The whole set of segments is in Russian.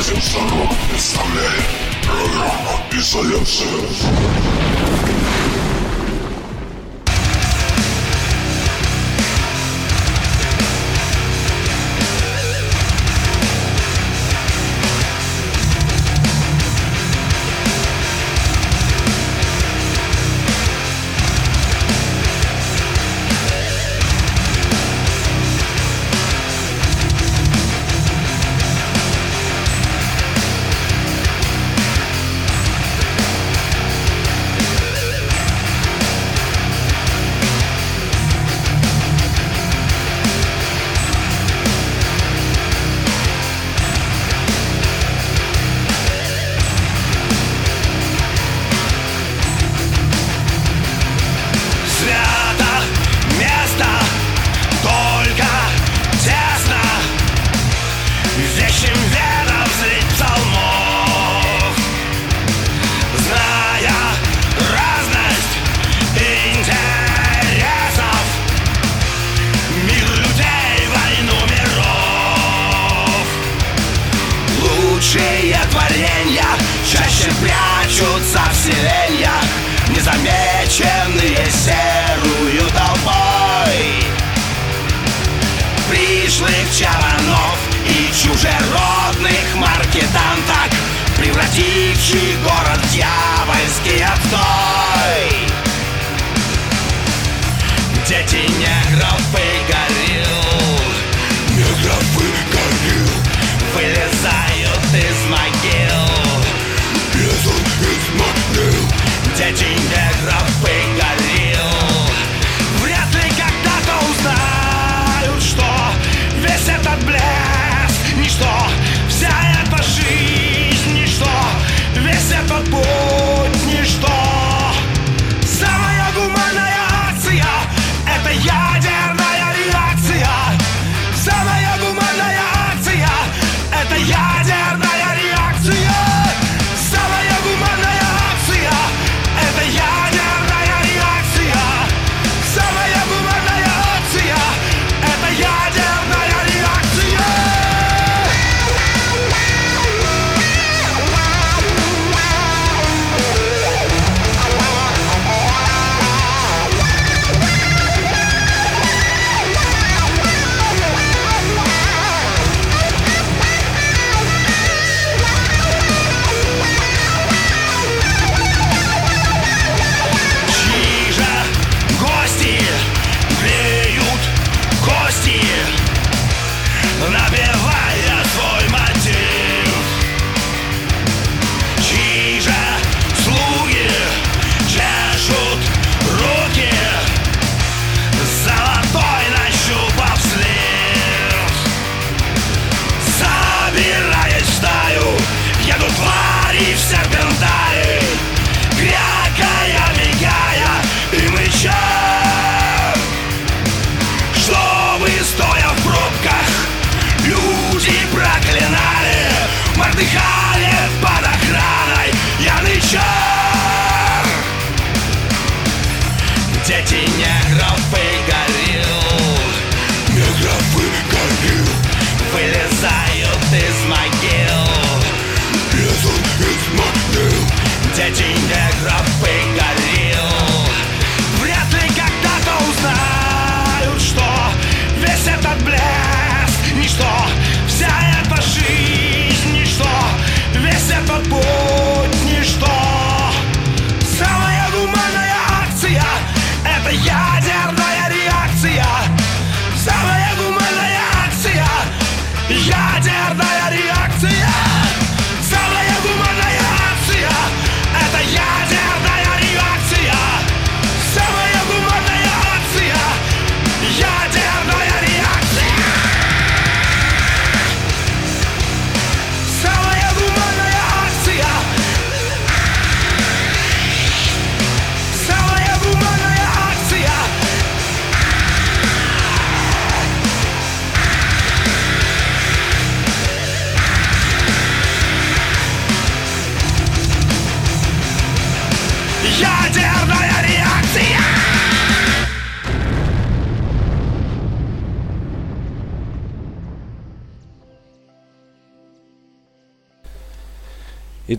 Разим Сорок представляет программу «Изоляция».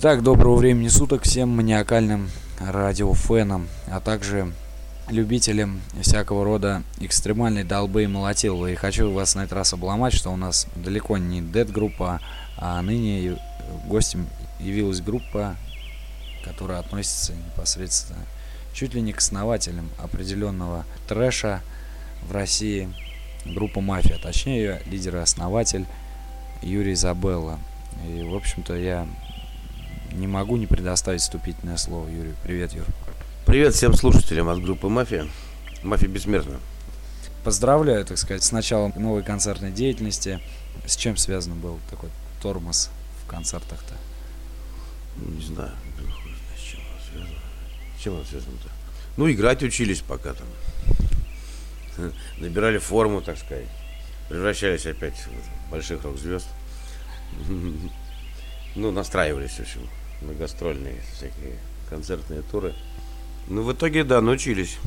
Итак, доброго времени суток всем маниакальным радиофенам, а также любителям всякого рода экстремальной долбы и молотилова. И хочу вас на этот раз обломать, что у нас далеко не дед-группа, а ныне гостем явилась группа, которая относится непосредственно чуть ли не к основателям определенного трэша в России, группа «Мафия», точнее ее лидер основатель Юрий Забелла. И, в общем-то, я не могу не предоставить вступительное слово Юрию. Привет, Юр. Привет всем слушателям от группы «Мафия». «Мафия бессмертна». Поздравляю, так сказать, с началом новой концертной деятельности. С чем связан был такой тормоз в концертах-то? Не знаю, с чем он связан. С чем он связан-то? Ну, играть учились пока там. Набирали форму, так сказать. Превращались опять в больших рок-звезд. Ну, настраивались, в общем, на гастрольные всякие концертные туры. Ну, в итоге, да, научились.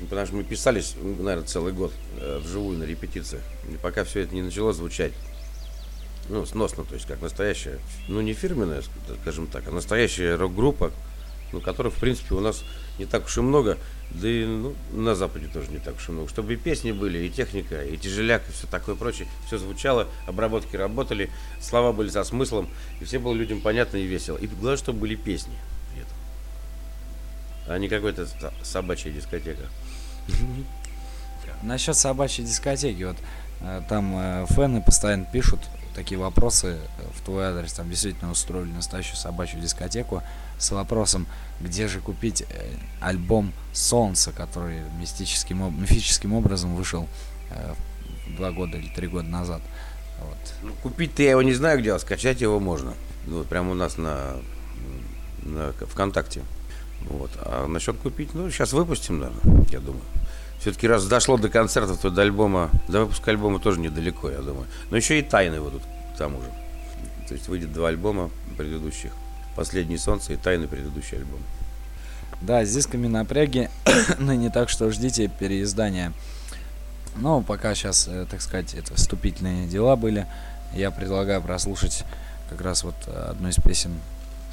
Потому что мы писались, наверное, целый год э, вживую на репетициях. И пока все это не начало звучать, ну, сносно, то есть как настоящая, ну, не фирменная, скажем так, а настоящая рок-группа, ну, которых, в принципе, у нас не так уж и много, да и ну, на Западе тоже не так уж и много. Чтобы и песни были, и техника, и тяжеляк, и все такое прочее. Все звучало, обработки работали, слова были со смыслом, и все было людям понятно и весело. И главное, чтобы были песни при этом. А не какой-то собачья дискотека. Насчет собачьей дискотеки, вот э, там э, фэны постоянно пишут такие вопросы в твой адрес, там действительно устроили настоящую собачью дискотеку с вопросом, где же купить э, альбом Солнце, который мистическим, мифическим образом вышел э, два года или три года назад. Вот. Ну, купить-то я его не знаю где, а скачать его можно. Вот прямо у нас на, на ВКонтакте. Вот. А насчет купить, ну, сейчас выпустим, наверное, я думаю. Все-таки раз дошло до концертов, то до альбома, до выпуска альбома тоже недалеко, я думаю. Но еще и тайны будут к тому же. То есть выйдет два альбома предыдущих. «Последнее солнце» и «Тайны» предыдущий альбом. Да, с дисками напряги, но не так, что ждите переиздания. Но пока сейчас, э, так сказать, это вступительные дела были, я предлагаю прослушать как раз вот одну из песен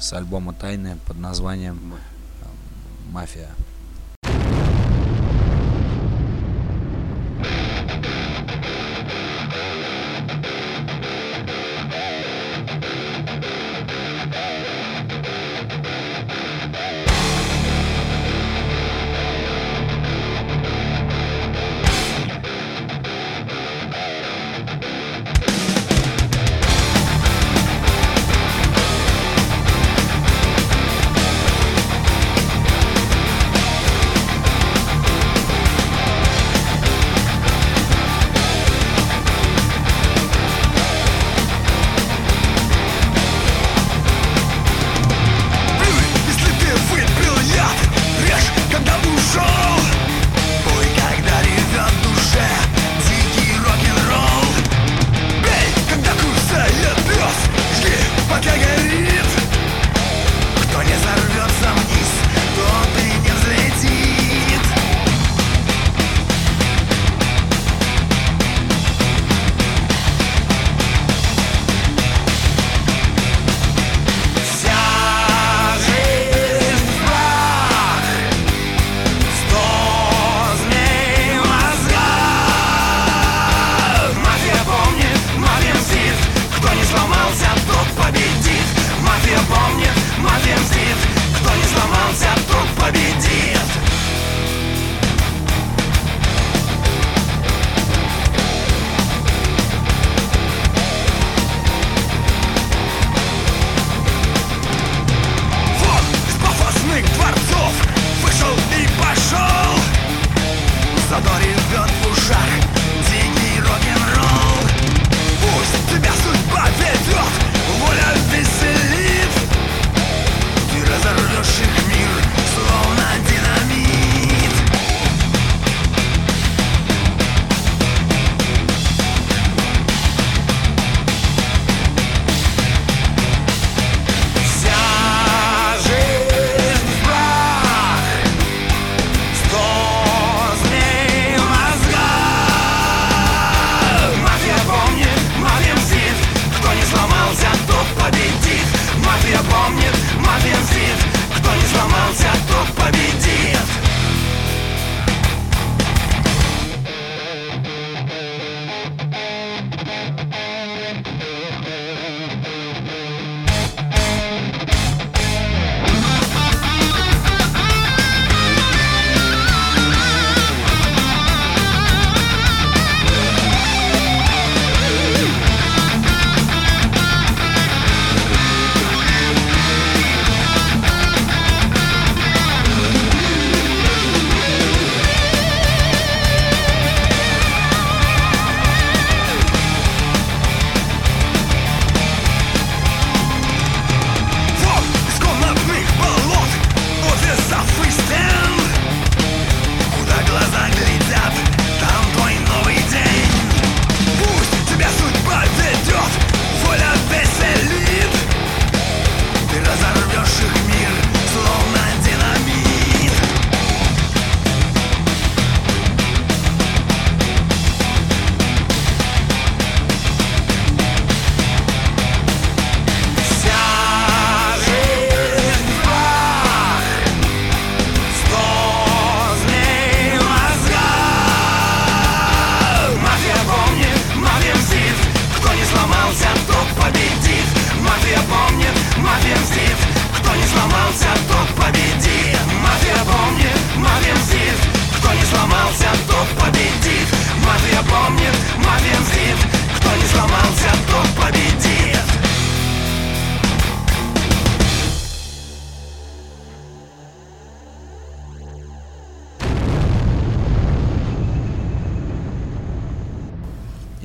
с альбома «Тайны» под названием «Мафия».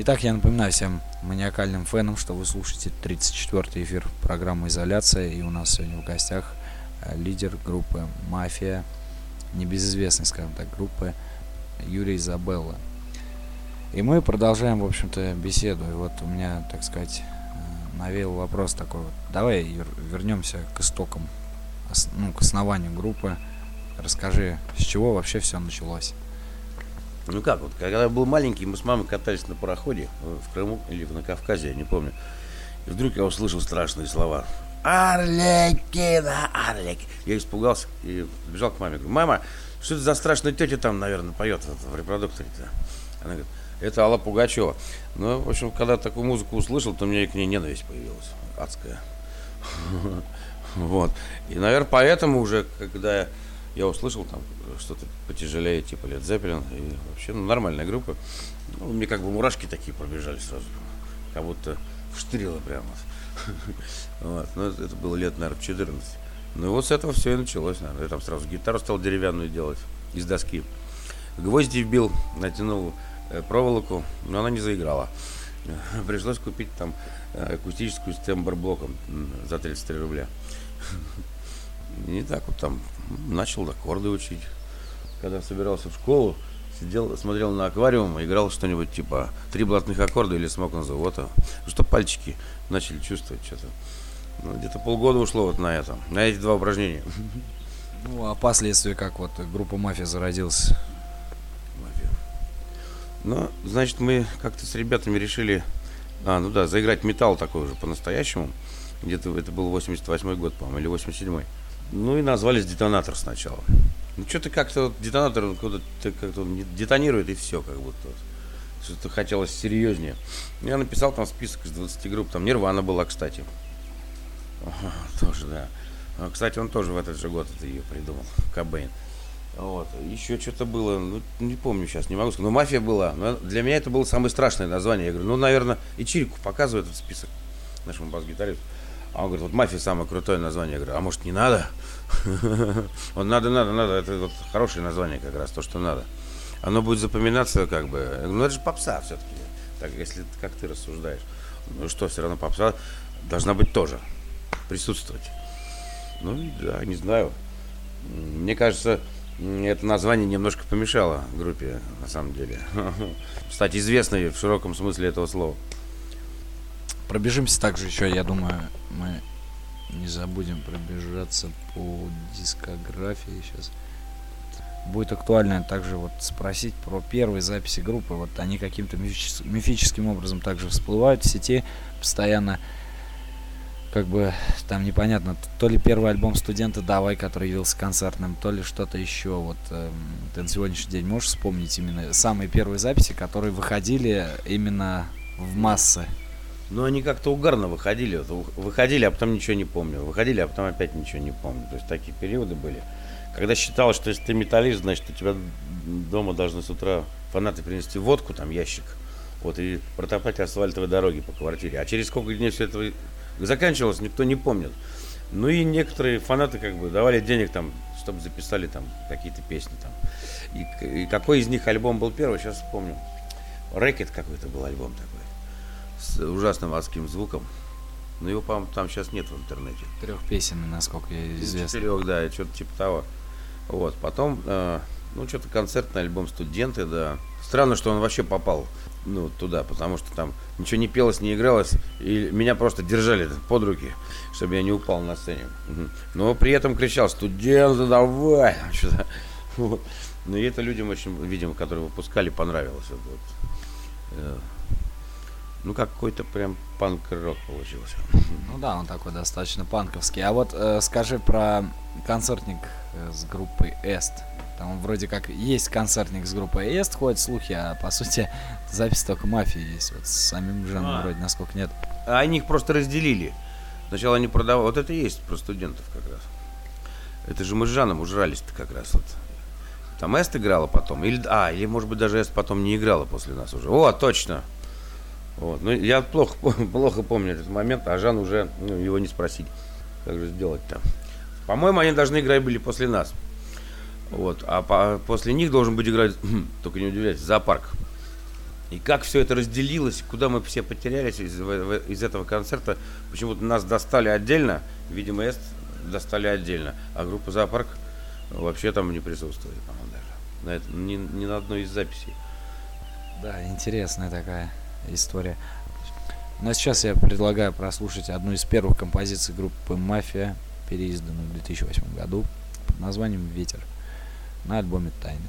Итак, я напоминаю всем маниакальным фенам, что вы слушаете 34-й эфир программы «Изоляция», и у нас сегодня в гостях э, лидер группы «Мафия», небезызвестной, скажем так, группы Юрий Изабелла. И мы продолжаем, в общем-то, беседу. И вот у меня, так сказать, э, навеял вопрос такой. Вот. Давай вернемся к истокам, ну, к основанию группы. Расскажи, с чего вообще все началось? Ну как, вот когда я был маленький, мы с мамой катались на пароходе э, в Крыму или на Кавказе, я не помню. И вдруг я услышал страшные слова. Арлекина, Арлек. Я испугался и бежал к маме. Говорю, мама, что это за страшная тетя там, наверное, поет в репродукторе-то? Она говорит, это Алла Пугачева. Ну, в общем, когда такую музыку услышал, то у меня и к ней ненависть появилась. Адская. Вот. И, наверное, поэтому уже, когда я услышал там что-то потяжелее, типа Лед Зеппелин, и вообще, ну, нормальная группа. Ну, мне как бы мурашки такие пробежали сразу. Как будто вштырило прямо. Вот. Ну, это было лет, наверное, 14. Ну, и вот с этого все и началось, наверное. Я там сразу гитару стал деревянную делать из доски. Гвозди вбил, натянул э, проволоку, но она не заиграла. Пришлось купить там э, акустическую с тембр-блоком за 33 рубля. И так вот там начал аккорды учить. Когда собирался в школу, сидел, смотрел на аквариум, играл что-нибудь типа три блатных аккорда или смог на завода, что пальчики начали чувствовать что-то. Ну, где-то полгода ушло вот на это, на эти два упражнения. Ну, а последствия, как вот группа «Мафия» зародилась? Мафия. Ну, значит, мы как-то с ребятами решили, а, ну да, заиграть металл такой уже по-настоящему. Где-то это был 88 год, по-моему, или 87 -й. Ну и назвались детонатор сначала. Ну что-то как-то детонатор он куда-то как-то он детонирует и все, как будто. Что-то хотелось серьезнее. Я написал там список из 20 групп. Там Нирвана была, кстати. Ага, тоже, да. А, кстати, он тоже в этот же год это ее придумал. Кобейн. Вот. Еще что-то было, ну, не помню сейчас, не могу сказать. Но мафия была. Но для меня это было самое страшное название. Я говорю, ну, наверное, и Чирику показывает этот список нашему бас-гитаристу. А он говорит, вот мафия самое крутое название. Я говорю, а может не надо? Он надо, надо, надо. Это вот хорошее название как раз, то, что надо. Оно будет запоминаться как бы. Ну это же попса все-таки. Так, если как ты рассуждаешь. Ну что, все равно попса должна быть тоже. Присутствовать. Ну да, не знаю. Мне кажется, это название немножко помешало группе, на самом деле. Стать известной в широком смысле этого слова. Пробежимся также еще, я думаю, мы не забудем пробежаться по дискографии сейчас. Будет актуально также вот спросить про первые записи группы. Вот они каким-то мифическим, мифическим образом также всплывают в сети постоянно. Как бы там непонятно, то ли первый альбом студента Давай, который явился концертным, то ли что-то еще. Вот э, ты на сегодняшний день можешь вспомнить именно самые первые записи, которые выходили именно в массы? Ну, они как-то угарно выходили. Выходили, а потом ничего не помню. Выходили, а потом опять ничего не помню. То есть такие периоды были. Когда считалось, что если ты металлист, значит, у тебя дома должны с утра фанаты принести водку, там ящик, вот, и протопать асфальтовые дороги по квартире. А через сколько дней все это заканчивалось, никто не помнит. Ну и некоторые фанаты как бы давали денег там, чтобы записали там какие-то песни там. И, и какой из них альбом был первый, сейчас вспомню. Рэкет какой-то был альбом такой с ужасным адским звуком. Но его, по-моему, там сейчас нет в интернете. Трех песен, насколько я известно. Четырех, да, что-то типа того. Вот, потом, э, ну, что-то концертный альбом «Студенты», да. Странно, что он вообще попал, ну, туда, потому что там ничего не пелось, не игралось, и меня просто держали под руки, чтобы я не упал на сцене. Но при этом кричал «Студенты, давай!» Что-то. Вот. Ну, и это людям очень, видимо, которые выпускали, понравилось. Вот, ну, какой-то прям панк-рок получился. Ну да, он такой достаточно панковский. А вот э, скажи про концертник э, с группой Эст. Там вроде как есть концертник с группой Эст, ходят слухи, а по сути запись только мафии есть. Вот с самим Жаном а. вроде насколько нет. А они их просто разделили. Сначала они продавали. Вот это и есть про студентов как раз. Это же мы с Жаном ужрались-то как раз вот. Там Эст играла потом. Или, а, или может быть даже Эст потом не играла после нас уже. О, точно. Вот. Ну, я плохо, плохо помню этот момент, а Жан уже ну, его не спросить, как же сделать-то. По-моему, они должны играть были после нас. Вот. А по, после них должен быть играть, только не удивляйтесь, зоопарк. И как все это разделилось, куда мы все потерялись из, из этого концерта. Почему-то нас достали отдельно, видимо, Эст достали отдельно, а группа Зоопарк вообще там не присутствует, по-моему, даже. На это, ни, ни на одной из записей. Да, интересная такая история. Но сейчас я предлагаю прослушать одну из первых композиций группы «Мафия», переизданную в 2008 году под названием «Ветер» на альбоме «Тайны».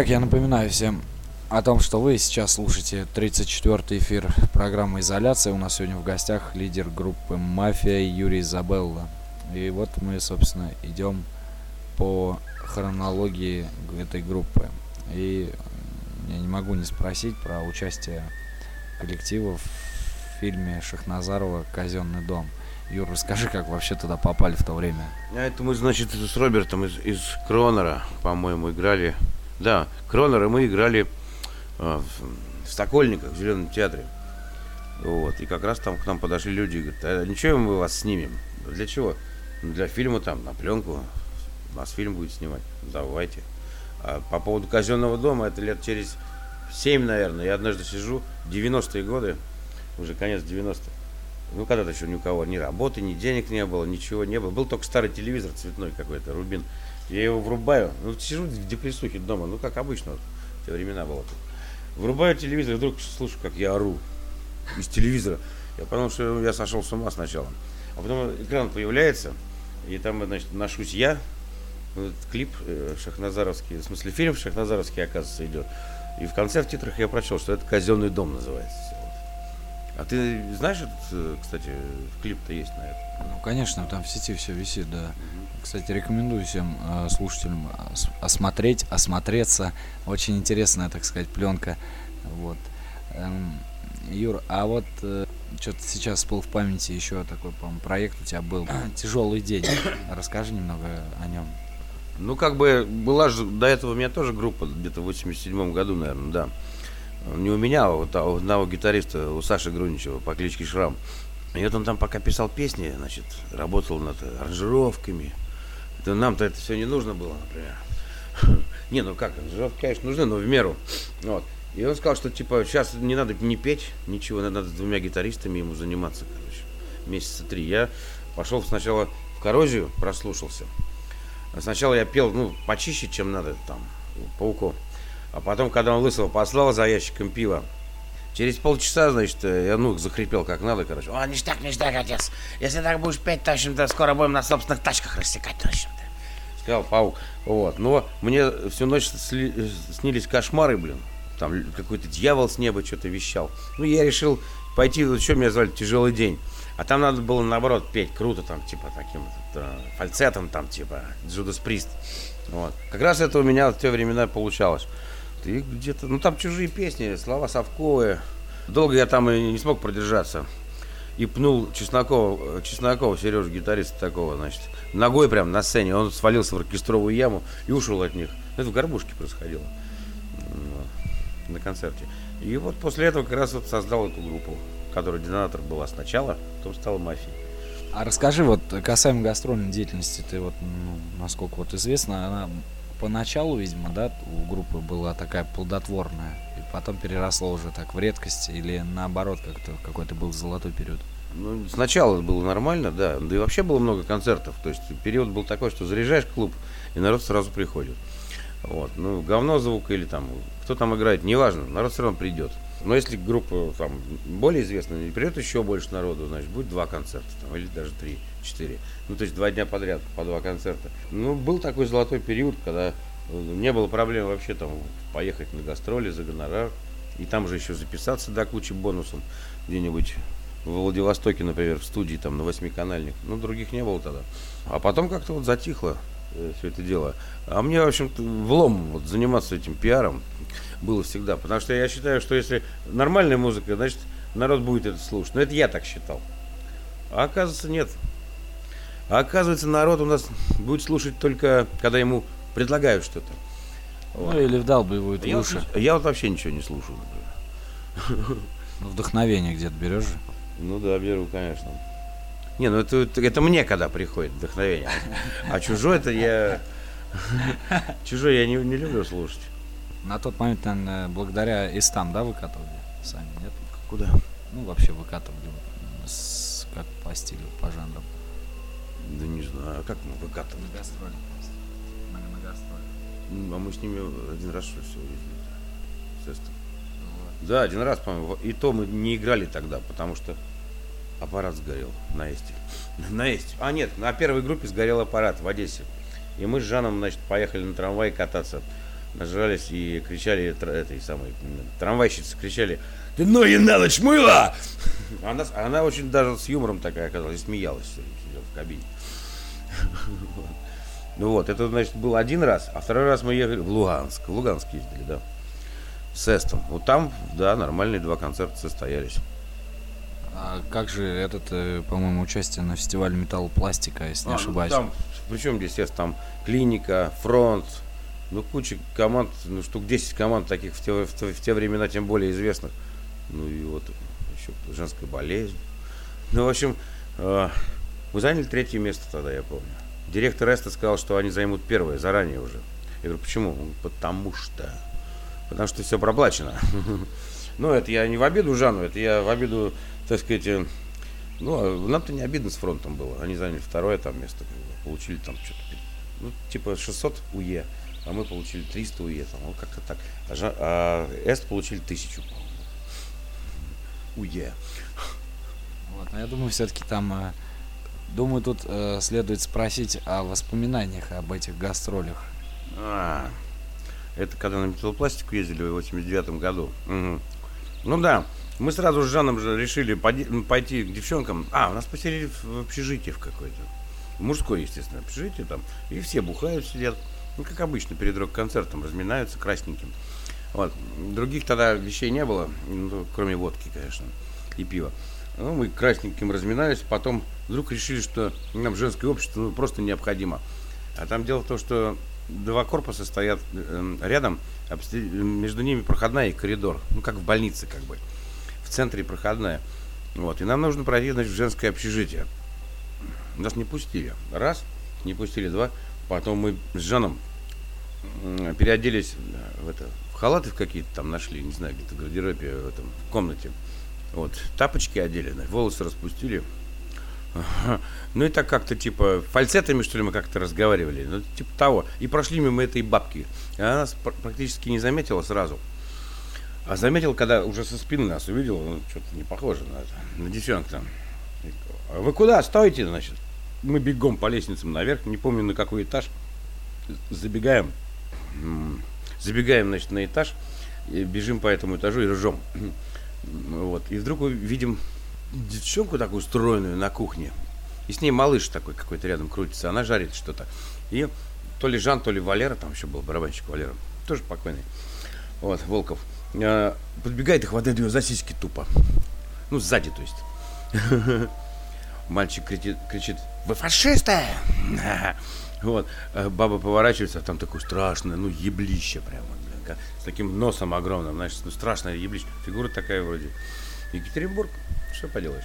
Итак, я напоминаю всем о том, что вы сейчас слушаете 34-й эфир программы «Изоляция». У нас сегодня в гостях лидер группы «Мафия» Юрий Забелла. И вот мы, собственно, идем по хронологии этой группы. И я не могу не спросить про участие коллектива в фильме Шахназарова «Казенный дом». Юр, расскажи, как вообще туда попали в то время. А это мы, значит, с Робертом из, из Кронера, по-моему, играли. Да, Кронера мы играли э, в, Сокольниках, в Зеленом театре. Вот. И как раз там к нам подошли люди и говорят, а ничего мы вас снимем. Для чего? «Ну, Для фильма там, на пленку. Нас фильм будет снимать. Давайте. А по поводу казенного дома, это лет через 7, наверное. Я однажды сижу, 90-е годы, уже конец 90-х. Ну, когда-то еще ни у кого ни работы, ни денег не было, ничего не было. Был только старый телевизор цветной какой-то, Рубин. Я его врубаю, ну, сижу в депрессухе дома, ну, как обычно, вот, в те времена было. Врубаю телевизор, вдруг слышу, как я ору из телевизора. Я понял, что я сошел с ума сначала. А потом экран появляется, и там, значит, ношусь я, вот этот клип э, Шахназаровский, в смысле фильм Шахназаровский, оказывается, идет. И в конце в титрах я прочел, что это «Казенный дом» называется. А ты знаешь, этот, э, кстати, клип-то есть на это? Ну, конечно, там в сети все висит, да. Кстати, рекомендую всем э, слушателям ос- осмотреть, осмотреться. Очень интересная, так сказать, пленка. Вот. Эм, Юр, а вот что-то сейчас всплыл в памяти еще такой, по-моему, проект у тебя был. Тяжелый день. Расскажи немного о нем. Ну, как бы, была же до этого у меня тоже группа, где-то в 87 году, наверное, да. Не у меня, а вот а у одного гитариста, у Саши Груничева по кличке Шрам. И вот он там пока писал песни, значит, работал над аранжировками. Это нам-то это все не нужно было, например. Не, ну как, аранжировки, конечно, нужны, но в меру. Вот. И он сказал, что типа сейчас не надо не петь ничего, надо с двумя гитаристами ему заниматься, короче. Месяца три. Я пошел сначала в коррозию, прослушался. Сначала я пел, ну, почище, чем надо, там, пауков. А потом, когда он лысого послал за ящиком пива, через полчаса, значит, я, ну, захрипел как надо, короче. О, ништяк, ништяк, отец. Если так будешь петь, то, в общем-то, скоро будем на собственных тачках рассекать, в общем-то. Сказал паук. Вот. Но мне всю ночь сли- снились кошмары, блин. Там какой-то дьявол с неба что-то вещал. Ну, я решил пойти, вот что меня звали, тяжелый день. А там надо было, наоборот, петь круто, там, типа, таким э, фальцетом, там, типа, Джудас Прист. Вот. Как раз это у меня в те времена получалось. Ты где-то, ну, там чужие песни, слова совковые. Долго я там и не смог продержаться. И пнул Чеснокова, Чеснокова, Сережу, гитариста такого, значит, ногой прям на сцене. Он свалился в оркестровую яму и ушел от них. Это в горбушке происходило на концерте. И вот после этого как раз вот создал эту группу, которая Динатор была сначала, потом стала мафией. А расскажи, вот касаемо гастрольной деятельности, ты вот, ну, насколько вот известно, она поначалу, видимо, да, у группы была такая плодотворная, и потом переросла уже так в редкость, или наоборот, как-то какой-то был золотой период? Ну, сначала было нормально, да. Да и вообще было много концертов. То есть период был такой, что заряжаешь клуб, и народ сразу приходит. Вот. Ну, говно звук или там, кто там играет, неважно, народ все равно придет. Но если группа там более известная, и придет еще больше народу, значит, будет два концерта, там, или даже три, четыре. Ну, то есть два дня подряд по два концерта. Ну, был такой золотой период, когда э, не было проблем вообще там поехать на гастроли за гонорар. И там же еще записаться до кучи бонусом где-нибудь в Владивостоке, например, в студии там на восьмиканальник. Ну, других не было тогда. А потом как-то вот затихло все это дело. А мне, в общем-то, влом вот, заниматься этим пиаром было всегда. Потому что я считаю, что если нормальная музыка, значит, народ будет это слушать. Но это я так считал. А оказывается, нет. А оказывается, народ у нас будет слушать только, когда ему предлагают что-то. Ну, или вдалбливают в Я вот, уши. я вот вообще ничего не слушаю, например. Ну, вдохновение где-то берешь же. Ну да, беру, конечно. Не, ну это, это, мне когда приходит вдохновение. А чужое это я... Чужое я не, не люблю слушать. На тот момент, наверное, благодаря Истам, да, выкатывали сами, нет? Куда? Ну, вообще выкатывали с- как по стилю, по жанрам. Да не знаю, а как мы выкатывали? На гастроли просто. На, гастроли. Ну, А мы с ними один раз что ли всего ездили. Естественно. Да, один раз, по-моему. И то мы не играли тогда, потому что аппарат сгорел на Эсте. На Эсте. А нет, на первой группе сгорел аппарат в Одессе. И мы с Жаном, значит, поехали на трамвае кататься нажрались и кричали, этой самой, трамвайщицы кричали, ты ноги на ночь мыла! Она, она очень даже с юмором такая оказалась, смеялась, сидела в кабине. Ну вот, это, значит, был один раз, а второй раз мы ехали в Луганск. В Луганск ездили, да. С Эстом. Вот там, да, нормальные два концерта состоялись. А как же этот, э, по-моему, участие на фестивале металлопластика, если не А, ну, ошибаюсь? Там, причем здесь естественно, там клиника, фронт, ну куча команд, ну штук 10 команд таких в те, в те- в те времена тем более известных. Ну и вот еще женская болезнь. Ну, в общем, э, мы заняли третье место тогда, я помню. Директор Эста сказал, что они займут первое, заранее уже. Я говорю, почему? Он потому что. Потому что все проплачено. Ну, это я не в обиду Жанну, это я в обиду, так сказать, э, ну, а нам-то не обидно с фронтом было. Они заняли второе там место, получили там что-то, ну, типа 600 УЕ, а мы получили 300 УЕ, там, вот как-то так. А, Жа- а Эст получили 1000, по-моему. УЕ. Вот, но я думаю, все-таки там, э, думаю, тут э, следует спросить о воспоминаниях об этих гастролях. А, это когда на металлопластику ездили в 89 году. Мгм. Ну да, мы сразу с Жаном же решили пойти к девчонкам. А, у нас поселили в- общежитие в какое-то. Мужское, естественно, общежитие там. И все бухают, сидят. Ну, как обычно, перед рок-концертом разминаются красненьким. Вот. Других тогда вещей не было, ну, кроме водки, конечно, и пива. Ну, мы красненьким разминались, потом вдруг решили, что нам женское общество ну, просто необходимо. А там дело в том, что два корпуса стоят э, рядом, между ними проходная и коридор, ну как в больнице как бы, в центре проходная. Вот, и нам нужно пройти, значит, в женское общежитие. Нас не пустили. Раз, не пустили, два. Потом мы с Жаном переоделись в, это, в халаты какие-то там нашли, не знаю, где-то в гардеробе в этом в комнате. Вот, тапочки одели, волосы распустили. Ну и так как-то типа фальцетами, что ли, мы как-то разговаривали. Ну, типа того. И прошли мимо этой бабки. Она нас пр- практически не заметила сразу. А заметил, когда уже со спины нас увидел, ну, что-то не похоже на это, на девчонку там. И, «А Вы куда? Стойте, значит. Мы бегом по лестницам наверх, не помню на какой этаж. Забегаем. Забегаем, значит, на этаж. Бежим по этому этажу и ржем. Вот. И вдруг видим девчонку такую стройную на кухне. И с ней малыш такой какой-то рядом крутится. Она жарит что-то. И то ли Жан, то ли Валера, там еще был барабанщик Валера. Тоже покойный. Вот, Волков. Э, Подбегает и хватает ее за сиськи тупо. Ну, сзади, то есть. Мальчик кричит, кричит «Вы фашисты!» Вот. э, Баба поворачивается, а там такое страшное, ну, еблище прямо. блин, С таким носом огромным, знаешь, ну, страшное еблище. Фигура такая вроде. Екатеринбург, что поделаешь.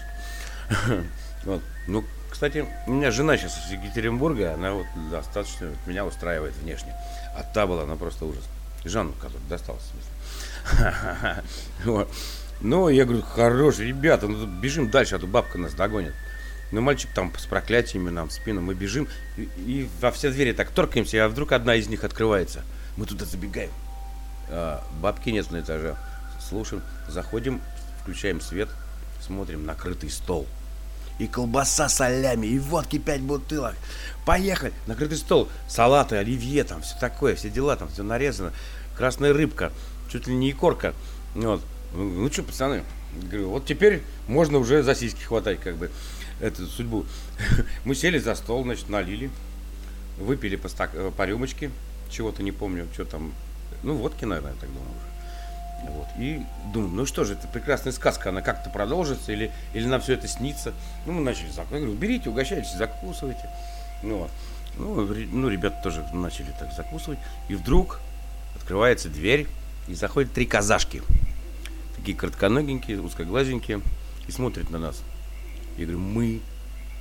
Вот. Ну, кстати, у меня жена сейчас из Екатеринбурга, она вот достаточно меня устраивает внешне. А та была, она просто ужас. Жанну, который достался, в смысле. Ну, я говорю, хорош, ребята, ну бежим дальше, а то бабка нас догонит. Ну, мальчик там с проклятиями нам в спину, мы бежим, и, и во все двери так торкаемся, а вдруг одна из них открывается. Мы туда забегаем. А, бабки нет на этаже. Слушаем, заходим, включаем свет, смотрим, накрытый стол. И колбаса с солями, и водки пять бутылок. Поехали. Накрытый стол. Салаты, оливье, там все такое, все дела, там все нарезано. Красная рыбка, чуть ли не икорка. Вот. Ну, ну что, пацаны, говорю, вот теперь можно уже за сиськи хватать, как бы, эту судьбу. Мы сели за стол, значит, налили, выпили по, стак... по рюмочке, чего-то не помню, что там, ну, водки, наверное, я так думаю уже. Вот. И думаю, ну что же, это прекрасная сказка, она как-то продолжится или, или нам все это снится. Ну, мы начали закусывать. Я говорю, берите, угощайтесь, закусывайте. Ну, вот. ну, ну, ребята тоже начали так закусывать. И вдруг открывается дверь, и заходят три казашки. Такие коротконогенькие, узкоглазенькие, и смотрят на нас. Я говорю, мы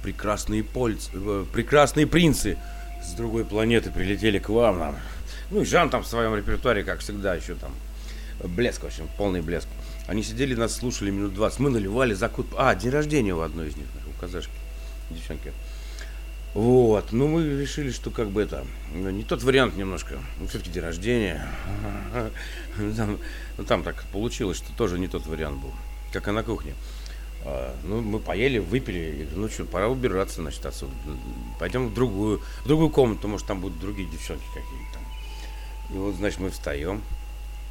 прекрасные польцы, э, прекрасные принцы с другой планеты прилетели к вам. Нам. Ну и Жан там в своем репертуаре, как всегда, еще там блеск, в общем, полный блеск. Они сидели, нас слушали минут 20. Мы наливали закут. А, день рождения у одной из них, у казашки, девчонки. Вот, ну мы решили, что как бы это, ну, не тот вариант немножко, ну, все-таки день рождения. Там, ну, там так получилось, что тоже не тот вариант был, как и на кухне. А, ну, мы поели, выпили, ну что, пора убираться, значит, отсюда. Пойдем в другую, в другую комнату, может, там будут другие девчонки какие-то. И вот, значит, мы встаем.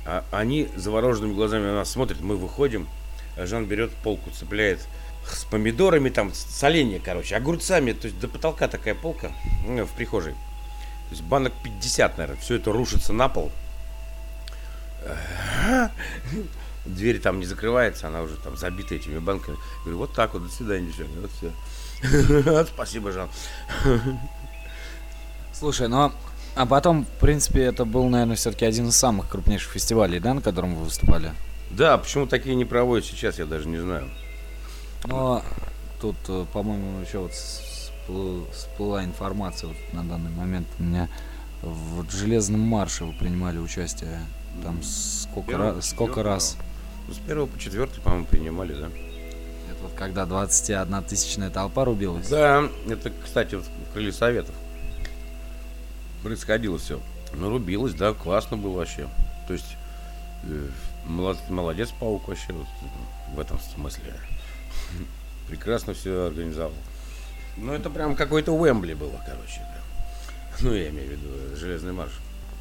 А они завороженными глазами на нас смотрят, мы выходим. А Жан берет полку, цепляет с помидорами, там, с соленья, короче, огурцами. То есть до потолка такая полка ну, в прихожей. То есть банок 50, наверное. Все это рушится на пол. Дверь там не закрывается, она уже там забита этими банками. Говорю, вот так вот, до свидания, девчонки, вот все. Спасибо, Жан. Слушай, ну а потом, в принципе, это был, наверное, все-таки один из самых крупнейших фестивалей, да, на котором вы выступали? Да, почему такие не проводят сейчас, я даже не знаю. Но тут, э, по-моему, еще вот всплы- всплыла информация вот на данный момент у меня в Железном марше вы принимали участие. Там сколько, Первого, сколько раз? Ну, с первого по четвертый, по-моему, принимали, да? Это вот когда 21 тысячная толпа рубилась? Да, это, кстати, вот в крыле советов происходило все. Ну, рубилось, да, классно было вообще. То есть, э, молод- молодец паук вообще в этом смысле. Прекрасно все организовал. Ну, это прям какой-то Уэмбли было, короче. да. Ну, я имею в виду Железный марш.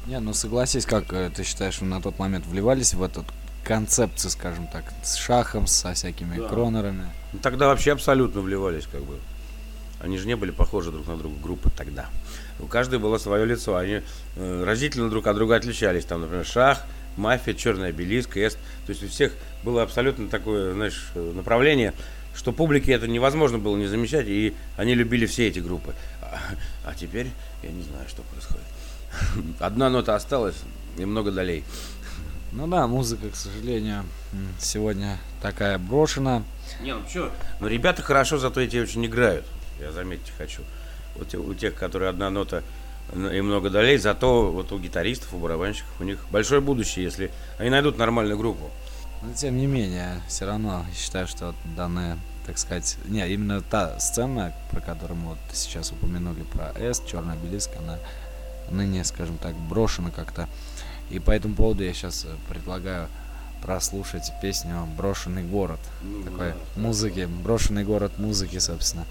Не, ну согласись, как э, ты считаешь, вы на тот момент вливались в эту концепцию, скажем так, с шахом, со всякими Да. кронерами? Ну, Тогда вообще абсолютно вливались, как бы. Они же не были похожи друг на друга, группы тогда. У каждой было свое лицо. Они э, разительно друг от друга отличались. Там, например, Шах, Мафия, Черный обелиск, Эст. То есть у всех было абсолютно такое, знаешь, э, направление, что публике это невозможно было не замечать, и они любили все эти группы. А, а теперь я не знаю, что происходит. Одна нота осталась, и много долей. Ну да, музыка, к сожалению, сегодня такая брошена. Не, ну что? Ну, ребята хорошо, зато эти очень играют. Я заметить хочу. Вот те- у тех, которые одна нота и много долей, зато вот у гитаристов, у барабанщиков, у них большое будущее, если они найдут нормальную группу. Но тем не менее, все равно считаю, что данная, так сказать, не, именно та сцена, про которую мы вот сейчас упомянули, про С, Черный обелиск, она ныне, скажем так, брошена как-то. И по этому поводу я сейчас предлагаю прослушать песню «Брошенный город». Такой музыки, «Брошенный город» музыки, собственно.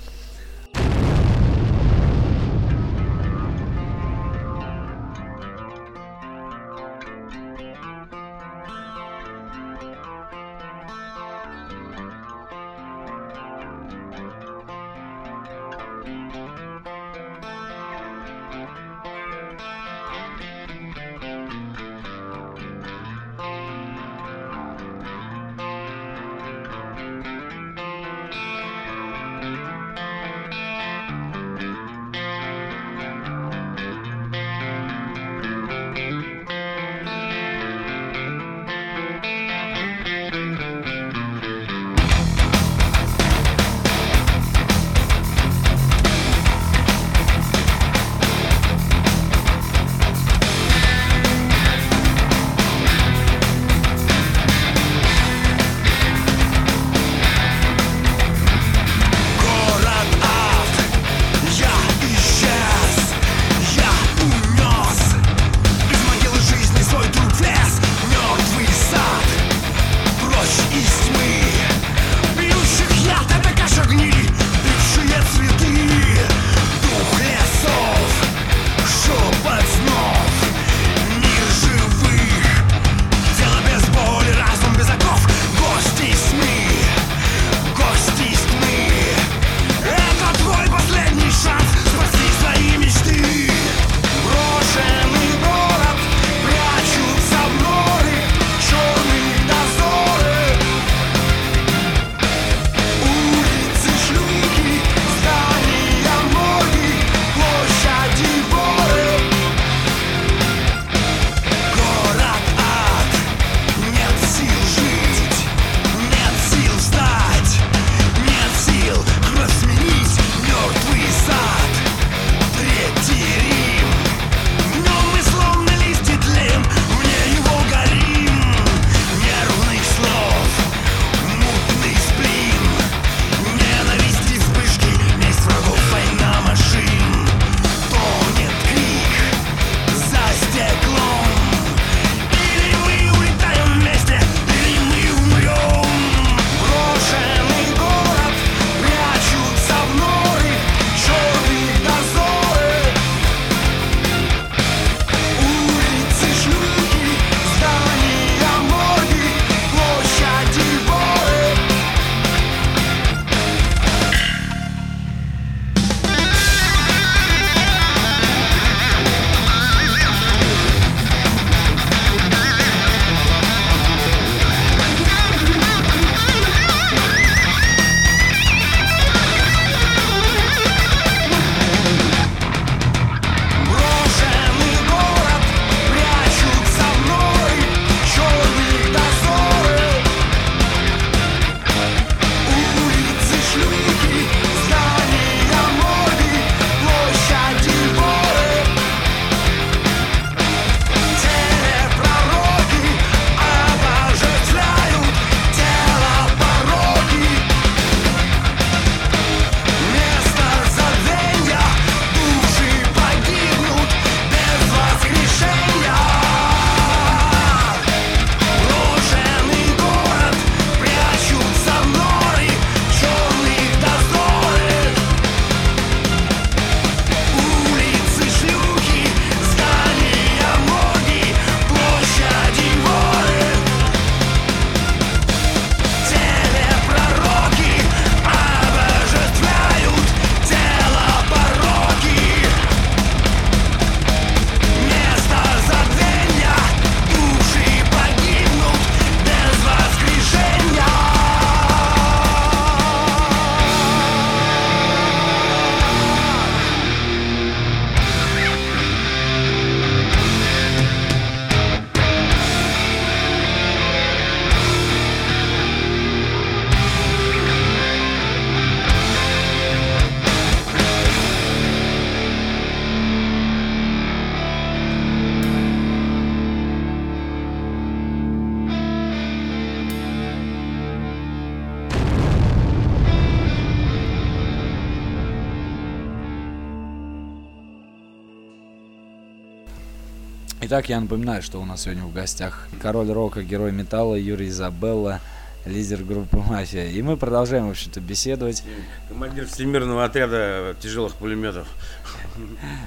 Итак, я напоминаю, что у нас сегодня в гостях король рока, герой металла Юрий Изабелла, лидер группы «Мафия». И мы продолжаем, в общем-то, беседовать. Командир всемирного отряда тяжелых пулеметов.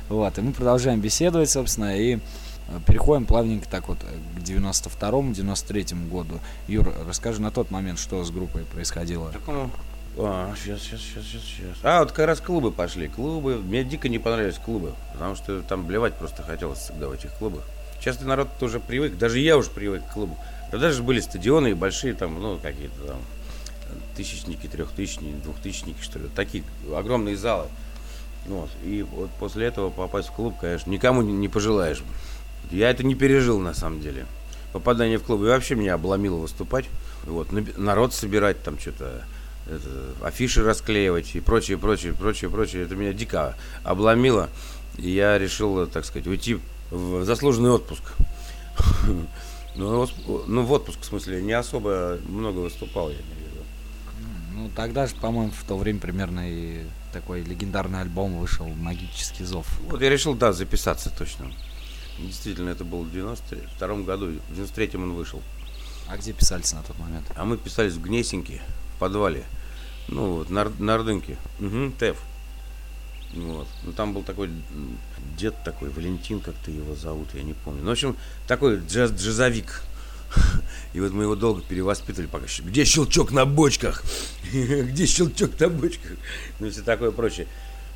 Вот, и мы продолжаем беседовать, собственно, и э, переходим плавненько так вот к 92-му, 93-му году. Юр, расскажи на тот момент, что с группой происходило. Такому... А, сейчас, сейчас, сейчас, сейчас, сейчас. А, вот как раз клубы пошли. Клубы. Мне дико не понравились клубы. Потому что там блевать просто хотелось всегда в этих клубах. Часто народ тоже привык. Даже я уже привык к клубу. Тогда же были стадионы большие там, ну, какие-то там тысячники, трехтысячники, двухтысячники, что ли. Такие огромные залы. Вот. И вот после этого попасть в клуб, конечно, никому не, пожелаешь. Я это не пережил на самом деле. Попадание в клуб. И вообще меня обломило выступать. Вот. Народ собирать там что-то. афиши расклеивать и прочее, прочее, прочее, прочее. Это меня дико обломило. И я решил, так сказать, уйти в заслуженный отпуск. Ну, ну, в отпуск, в смысле, не особо много выступал, я имею в виду. Ну, тогда же, по-моему, в то время примерно и такой легендарный альбом вышел «Магический зов». Вот я решил, да, записаться точно. Действительно, это был в 92 году, в 93-м он вышел. А где писались на тот момент? А мы писались в Гнесинке, в подвале. Ну, вот, на, на Ордынке. Угу, ТЭФ. Вот. Ну, там был такой дед такой, Валентин, как-то его зовут, я не помню. Ну, в общем, такой джаз, джазовик. И вот мы его долго перевоспитывали, пока щ- где щелчок на бочках? Где щелчок на бочках? Ну, все такое прочее.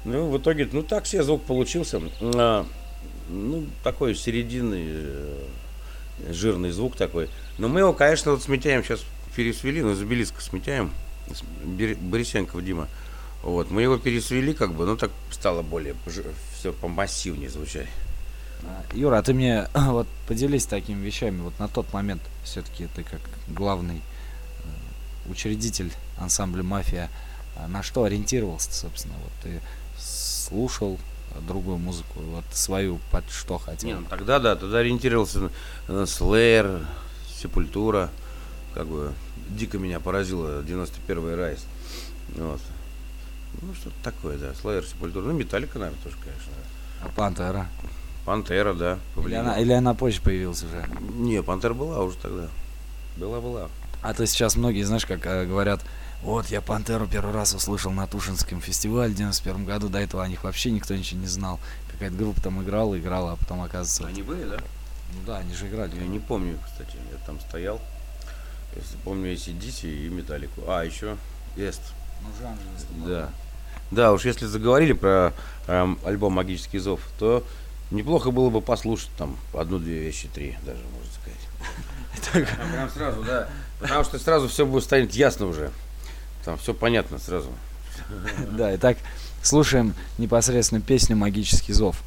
Ну, в итоге, ну, так себе звук получился. А, ну, такой серединный, э, жирный звук такой. Но мы его, конечно, вот с Митяем сейчас пересвели, ну, Забелиска с Митяем, с Бер- Борисенков Дима. Вот, мы его пересвели, как бы, ну, так стало более, все помассивнее звучать. Юра, а ты мне вот поделись такими вещами. Вот на тот момент все-таки ты как главный э, учредитель ансамбля «Мафия», а на что ориентировался, собственно? Вот ты слушал другую музыку, вот свою под что хотел? Не, ну, тогда, да, тогда ориентировался на, на Slayer, Сепультура, как бы, дико меня поразило 91-й Райс. Вот. Ну, что-то такое, да, Slayer, Сепультура, ну, Металлика, наверное, тоже, конечно. А «Пантера»? Пантера, да, Или она, или она позже появилась уже? Не, Пантера была уже тогда. Была-была. А то сейчас многие, знаешь, как э, говорят, вот я Пантеру первый раз услышал на Тушинском фестивале в 91 году, до этого о них вообще никто ничего не знал. Какая-то группа там играла, играла, а потом оказывается... Они были, да? Ну да, они же играли. Я не помню, кстати, я там стоял. Если помню ACDC и Металлику. А, еще Эст. Ну, Жан же. Да. Да, уж если заговорили про эм, альбом «Магический зов», то неплохо было бы послушать там одну-две вещи, три даже, можно сказать. Прям сразу, да. Потому что сразу все будет станет ясно уже. Там все понятно сразу. Да, итак, слушаем непосредственно песню «Магический зов».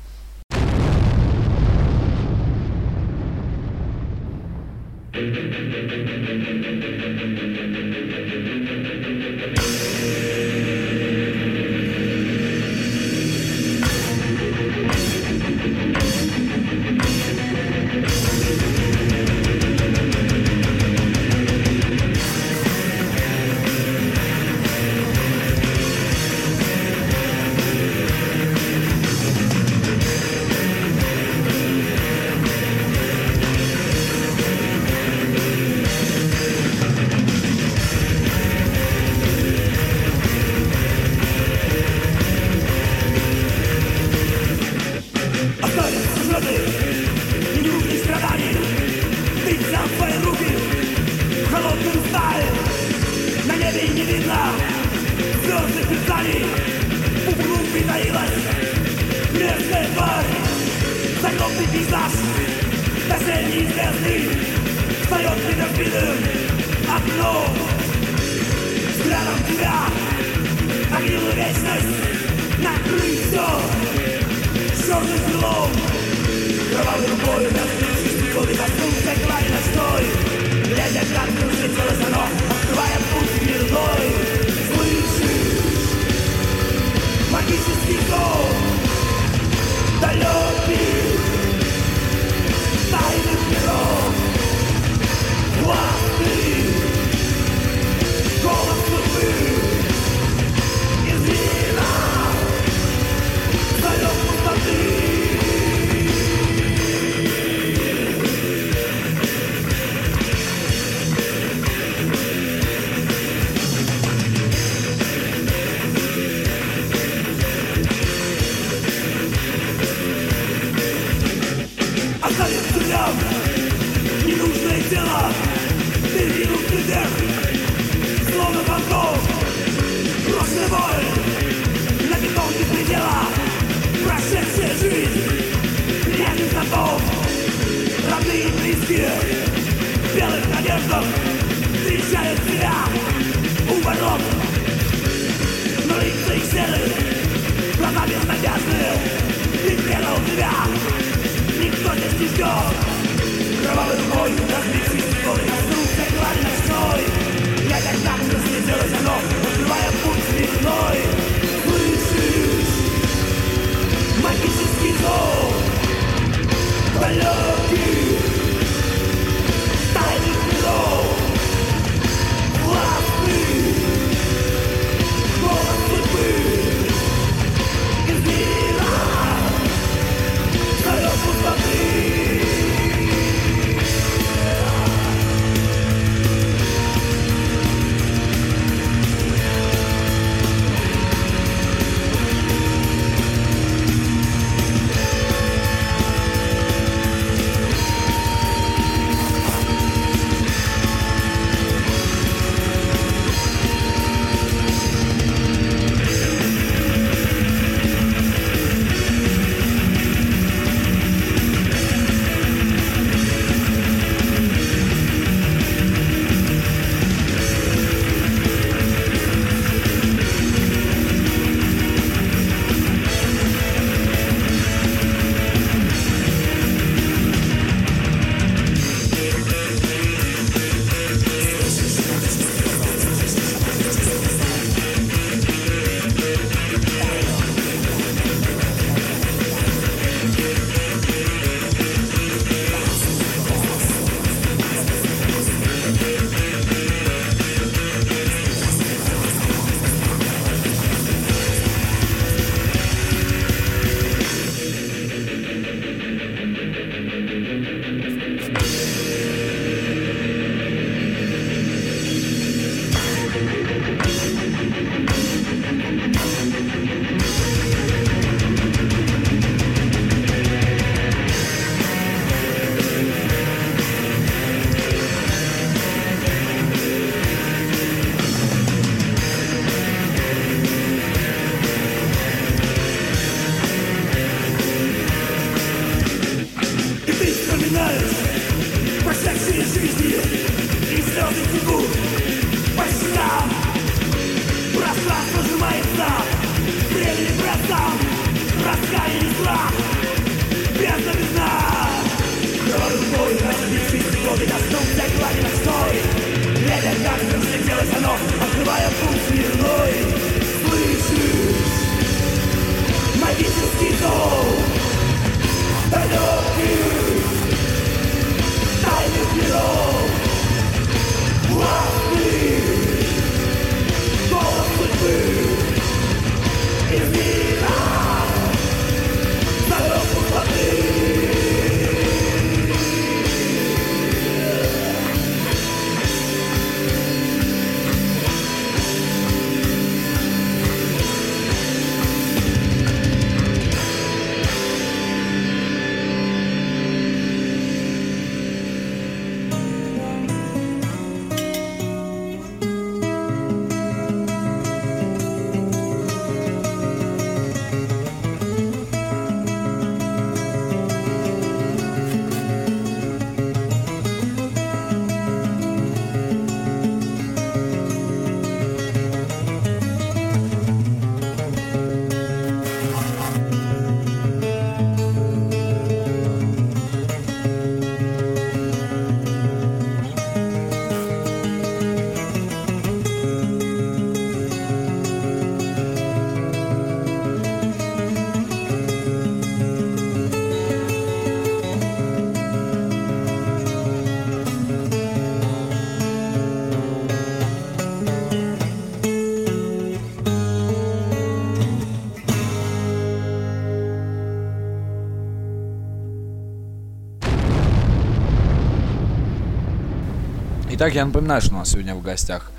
Итак, я напоминаю, что у нас сегодня в гостях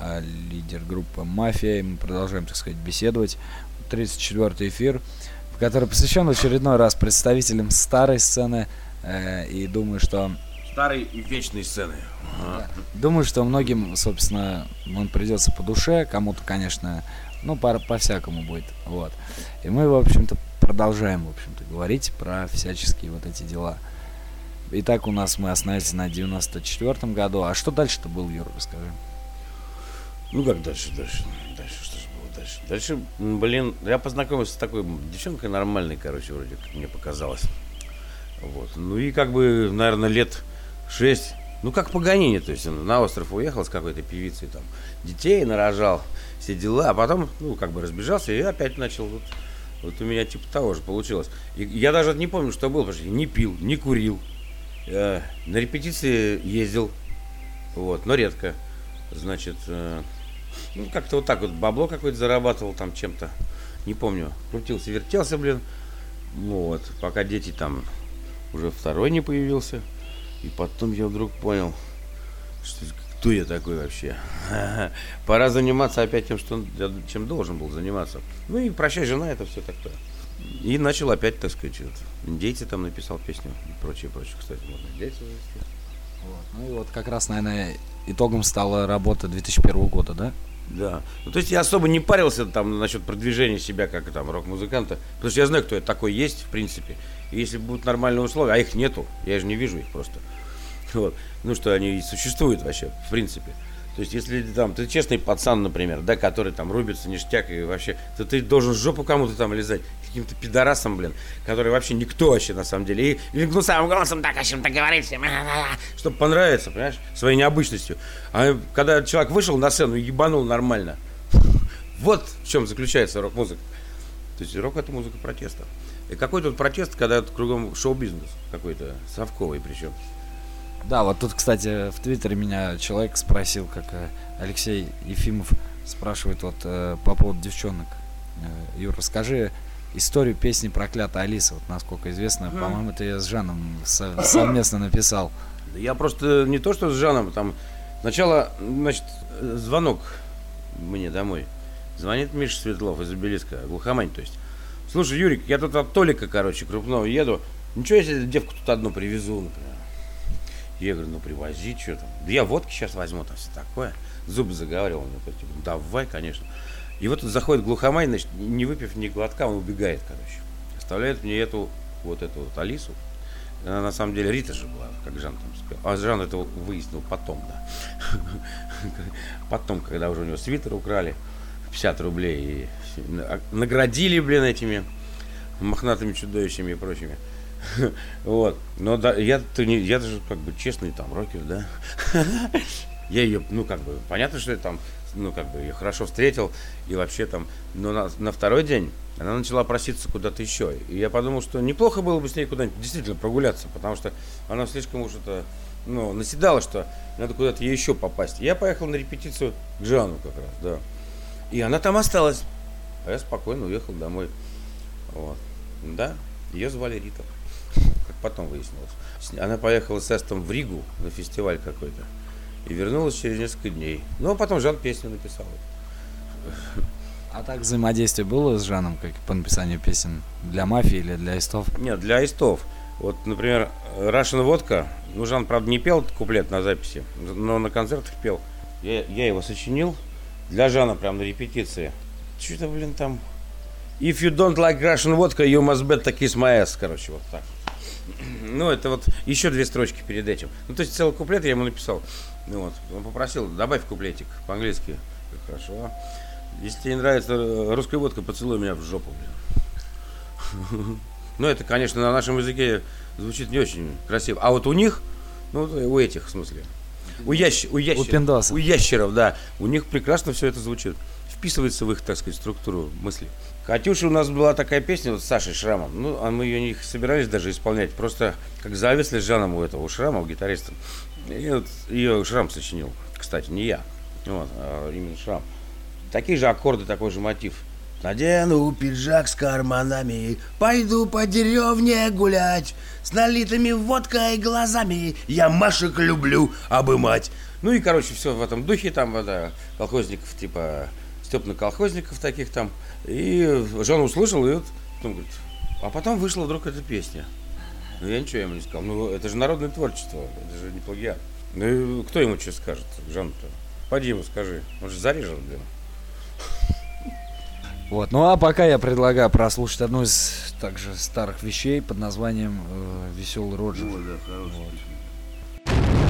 э, лидер группы «Мафия», и мы продолжаем, так сказать, беседовать. 34-й эфир, в который посвящен в очередной раз представителям старой сцены, э, и думаю, что Старой и вечной сцены. Думаю, что многим, собственно, он придется по душе, кому-то, конечно, ну, по- по-всякому будет, вот. И мы, в общем-то, продолжаем, в общем-то, говорить про всяческие вот эти дела. Итак, у нас мы остановились на 94 году. А что дальше-то было, Юра, расскажи. Ну как дальше, дальше, дальше, что же было дальше? Дальше, блин, я познакомился с такой девчонкой нормальной, короче, вроде, как мне показалось. Вот. Ну и как бы, наверное, лет шесть, ну как Паганини, то есть на остров уехал с какой-то певицей, там, детей нарожал, все дела, а потом, ну, как бы разбежался и опять начал вот, вот у меня типа того же получилось. И я даже не помню, что было, потому что я не пил, не курил. Э, на репетиции ездил, вот, но редко. Значит, э, ну, как-то вот так вот бабло какое-то зарабатывал там чем-то. Не помню. Крутился, вертелся, блин. Вот, пока дети там уже второй не появился. И потом я вдруг понял, что кто я такой вообще. Пора заниматься опять тем, что чем должен был заниматься. Ну и прощай, жена, это все такое. И начал опять, так сказать, вот, индейцы там написал песню и прочее, прочее. Кстати, можно индейцы завести. Вот. Ну и вот как раз, наверное, итогом стала работа 2001 года, да? Да. Ну, то есть я особо не парился там насчет продвижения себя как там рок-музыканта, потому что я знаю, кто я такой есть, в принципе. И если будут нормальные условия, а их нету, я же не вижу их просто. Вот. Ну, что они и существуют вообще, в принципе. То есть, если там, ты честный пацан, например, да, который там рубится ништяк и вообще, то ты должен жопу кому-то там лизать, каким-то пидорасом, блин, который вообще никто вообще на самом деле. И, ну самым голосом так о чем-то говорит всем, чтобы понравиться, понимаешь, своей необычностью. А когда человек вышел на сцену ебанул нормально, вот в чем заключается рок-музыка. То есть рок это музыка протеста. И какой тут протест, когда кругом шоу-бизнес какой-то, совковый причем. Да, вот тут, кстати, в Твиттере меня человек спросил, как э, Алексей Ефимов спрашивает вот э, по поводу девчонок. Э, Юр, расскажи историю песни «Проклятая Алиса». Вот, насколько известно, по-моему, ты ее с Жаном со- совместно написал. Я просто не то что с Жаном, там сначала, значит, звонок мне домой. Звонит Миша Светлов из Обелиска, глухомань, то есть. Слушай, Юрик, я тут от Толика, короче, крупного еду. Ничего, если девку тут одну привезу, например. Я говорю, ну привози, что там. Да я водки сейчас возьму, там все такое. Зубы заговорил, он такой, типа, давай, конечно. И вот тут заходит глухомань, значит, не выпив ни глотка, он убегает, короче. Оставляет мне эту, вот эту вот Алису. Она на самом деле Рита же была, как Жан там сказал. А Жан это выяснил потом, да. Потом, когда уже у него свитер украли, 50 рублей, и на- наградили, блин, этими мохнатыми чудовищами и прочими. Вот. Но да, я, то не, я даже как бы честный там рокер, да. Я ее, ну как бы, понятно, что я там, ну как бы ее хорошо встретил и вообще там, но на, на второй день она начала проситься куда-то еще. И я подумал, что неплохо было бы с ней куда-нибудь действительно прогуляться, потому что она слишком уж это, ну, наседала, что надо куда-то ей еще попасть. Я поехал на репетицию к Жану как раз, да. И она там осталась. А я спокойно уехал домой. Вот. Да, ее звали Рита. Как потом выяснилось. Она поехала с Эстом в Ригу на фестиваль какой-то. И вернулась через несколько дней. Ну, а потом Жан песню написал. А так взаимодействие было с Жаном, как по написанию песен для мафии или для истов? Нет, для аистов. Вот, например, Russian Водка. Ну, Жан, правда, не пел этот куплет на записи, но на концертах пел. Я, я его сочинил для Жана прям на репетиции. Что-то, блин, там... If you don't like Russian Vodka, you must bet a kiss my. Короче, вот так. Ну, это вот еще две строчки перед этим. Ну, то есть целый куплет я ему написал. Ну вот, он попросил, добавь куплетик по-английски. Хорошо. Если тебе не нравится э, русская водка, поцелуй меня в жопу, блин. Ну, это, конечно, на нашем языке звучит не очень красиво. А вот у них, ну, у этих, в смысле, у, ящ... у, ящеров, пиндосов. у ящеров, да, у них прекрасно все это звучит. Вписывается в их, так сказать, структуру мысли. Катюша у нас была такая песня вот с Сашей Шрамом. Ну, а мы ее не собирались даже исполнять. Просто как зависли с Жаном у этого, у Шрама, у гитариста. Вот ее Шрам сочинил. Кстати, не я. Вот, а именно Шрам. Такие же аккорды, такой же мотив. Надену пиджак с карманами, пойду по деревне гулять. С налитыми водкой глазами я Машек люблю обымать. Ну и, короче, все в этом духе, там, это, колхозников, типа, степно-колхозников таких там. И Жан услышал, и вот, потом говорит, а потом вышла вдруг эта песня. Ну, я ничего ему не сказал. Ну, это же народное творчество, это же не плагиат. Ну, и кто ему что скажет, Жан-то? Пойди ему скажи, он же зарежет, блин. Вот. Ну а пока я предлагаю прослушать одну из также старых вещей под названием э, Веселый Роджер. Ой, да, хорошая Вот.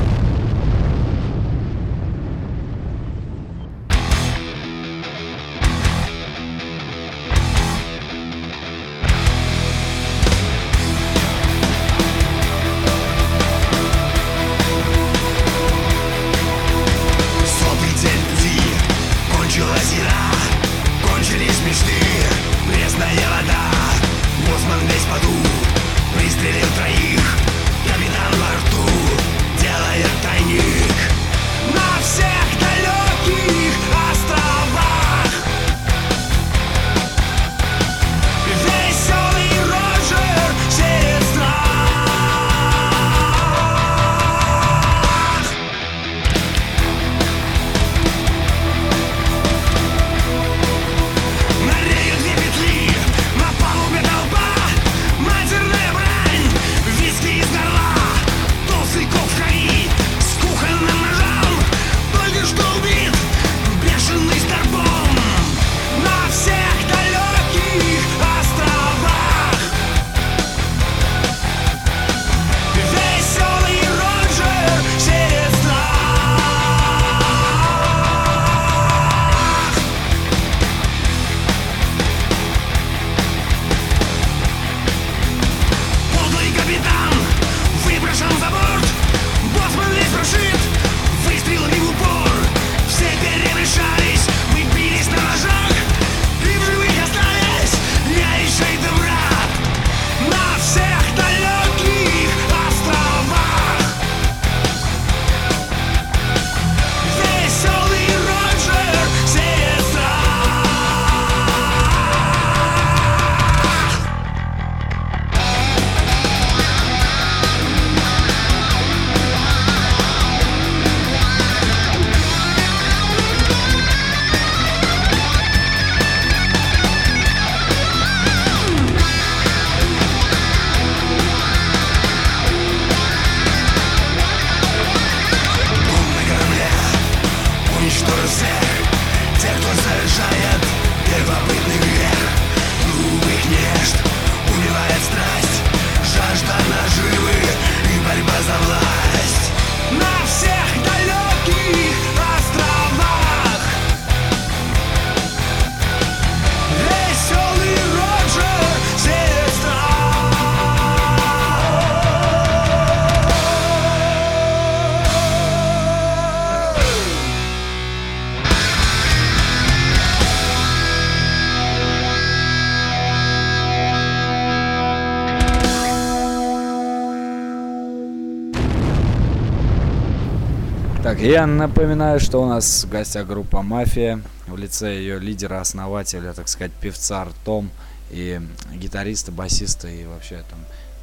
Я напоминаю, что у нас в гостях группа «Мафия» в лице ее лидера, основателя, так сказать, певца Артом и гитариста, басиста и вообще там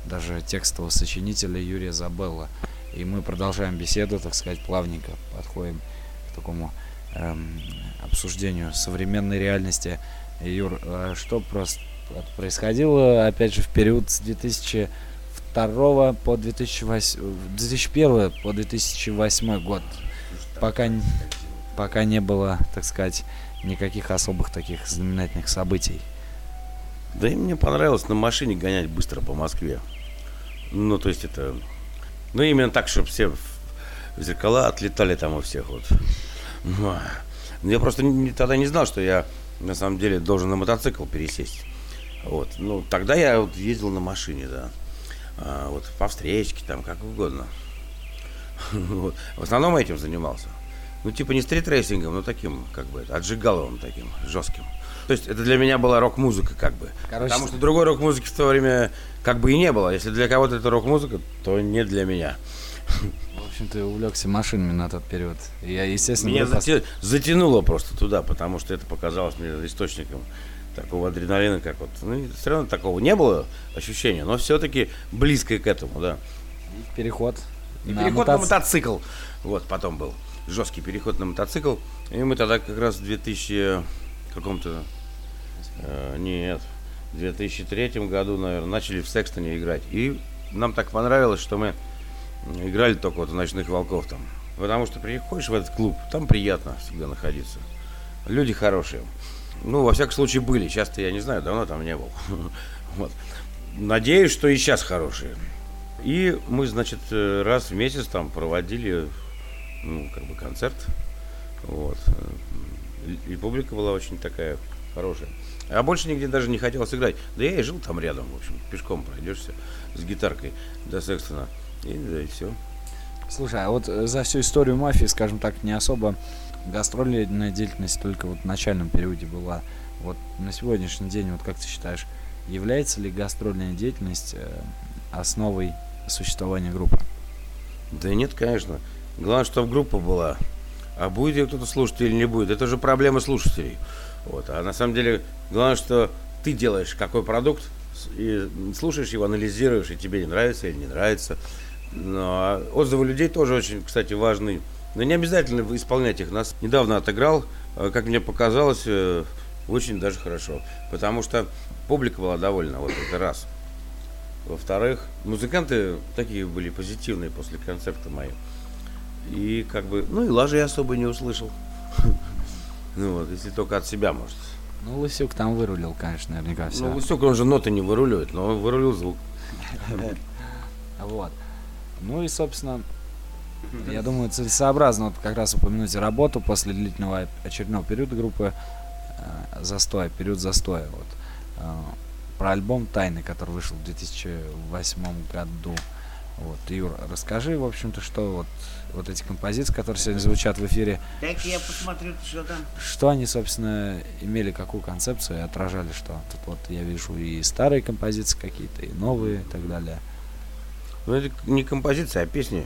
даже текстового сочинителя Юрия Забелла. И мы продолжаем беседу, так сказать, плавненько подходим к такому эм, обсуждению современной реальности. Юр, э, что просто происходило, опять же, в период с 2002 по 2008, 2001 по 2008 год, пока, пока не было, так сказать, никаких особых таких знаменательных событий. Да и мне понравилось на машине гонять быстро по Москве. Ну, то есть это... Ну, именно так, чтобы все в зеркала отлетали там у всех вот. Ну, а Я просто не- тогда не знал, что я на самом деле должен на мотоцикл пересесть. Вот. Ну, тогда я вот ездил на машине, да. А, вот по встречке, там, как угодно. Вот. В основном этим занимался. Ну, типа не стритрейсингом, но таким, как бы, отжигаловым таким, жестким. То есть это для меня была рок-музыка, как бы. Короче, Потому что другой рок-музыки в то время как бы и не было. Если для кого-то это рок-музыка, то не для меня. В общем, ты увлекся машинами на тот период. И Я, естественно, Меня пос- зате- затянуло просто туда, потому что это показалось мне источником такого адреналина, как вот. Ну, все равно такого не было ощущения, но все-таки близкое к этому, да. переход. И на переход на мотоци- мотоцикл. Вот, потом был жесткий переход на мотоцикл. И мы тогда как раз в 2000 каком-то... э, нет, в 2003 году, наверное, начали в Секстоне играть. И нам так понравилось, что мы играли только вот в «Ночных волков» там. Потому что приходишь в этот клуб, там приятно всегда находиться. Люди хорошие. Ну, во всяком случае, были. Часто я не знаю, давно там не был. Вот. Надеюсь, что и сейчас хорошие. И мы, значит, э, раз в месяц там проводили, ну, как бы концерт. Вот. И публика была очень такая хорошая. А больше нигде даже не хотелось играть. Да я и жил там рядом, в общем, пешком пройдешься с гитаркой до Секстона. И, да, и все. Слушай, а вот э, за всю историю мафии, скажем так, не особо гастрольная деятельность только вот в начальном периоде была. Вот на сегодняшний день, вот как ты считаешь, является ли гастрольная деятельность э, основой существования группы? Да нет, конечно. Главное, чтобы группа была. А будет ее кто-то слушать или не будет, это уже проблема слушателей. Вот. А на самом деле, главное, что ты делаешь какой продукт, и слушаешь его, анализируешь, и тебе не нравится или не нравится. Но а отзывы людей тоже очень, кстати, важны. Но не обязательно исполнять их. Нас недавно отыграл, э, как мне показалось, э, очень даже хорошо. Потому что публика была довольна, вот это раз. Во-вторых, музыканты такие были позитивные после концерта мои. И как бы, ну и лажи я особо не услышал. Ну вот, если только от себя, может. Ну, Лысюк там вырулил, конечно, наверняка все. Ну, Лысюк, он же ноты не выруливает, но он вырулил звук. Вот. Ну и, собственно, я думаю, целесообразно вот как раз упомянуть работу после длительного очередного периода группы э, застоя, период застоя. Вот. Э, про альбом «Тайны», который вышел в 2008 году. Вот, Юр, расскажи, в общем-то, что вот, вот эти композиции, которые сегодня звучат в эфире, Так я посмотрю, что там. что они, собственно, имели, какую концепцию и отражали, что тут вот я вижу и старые композиции какие-то, и новые и так далее. Ну, это не композиция, а песни.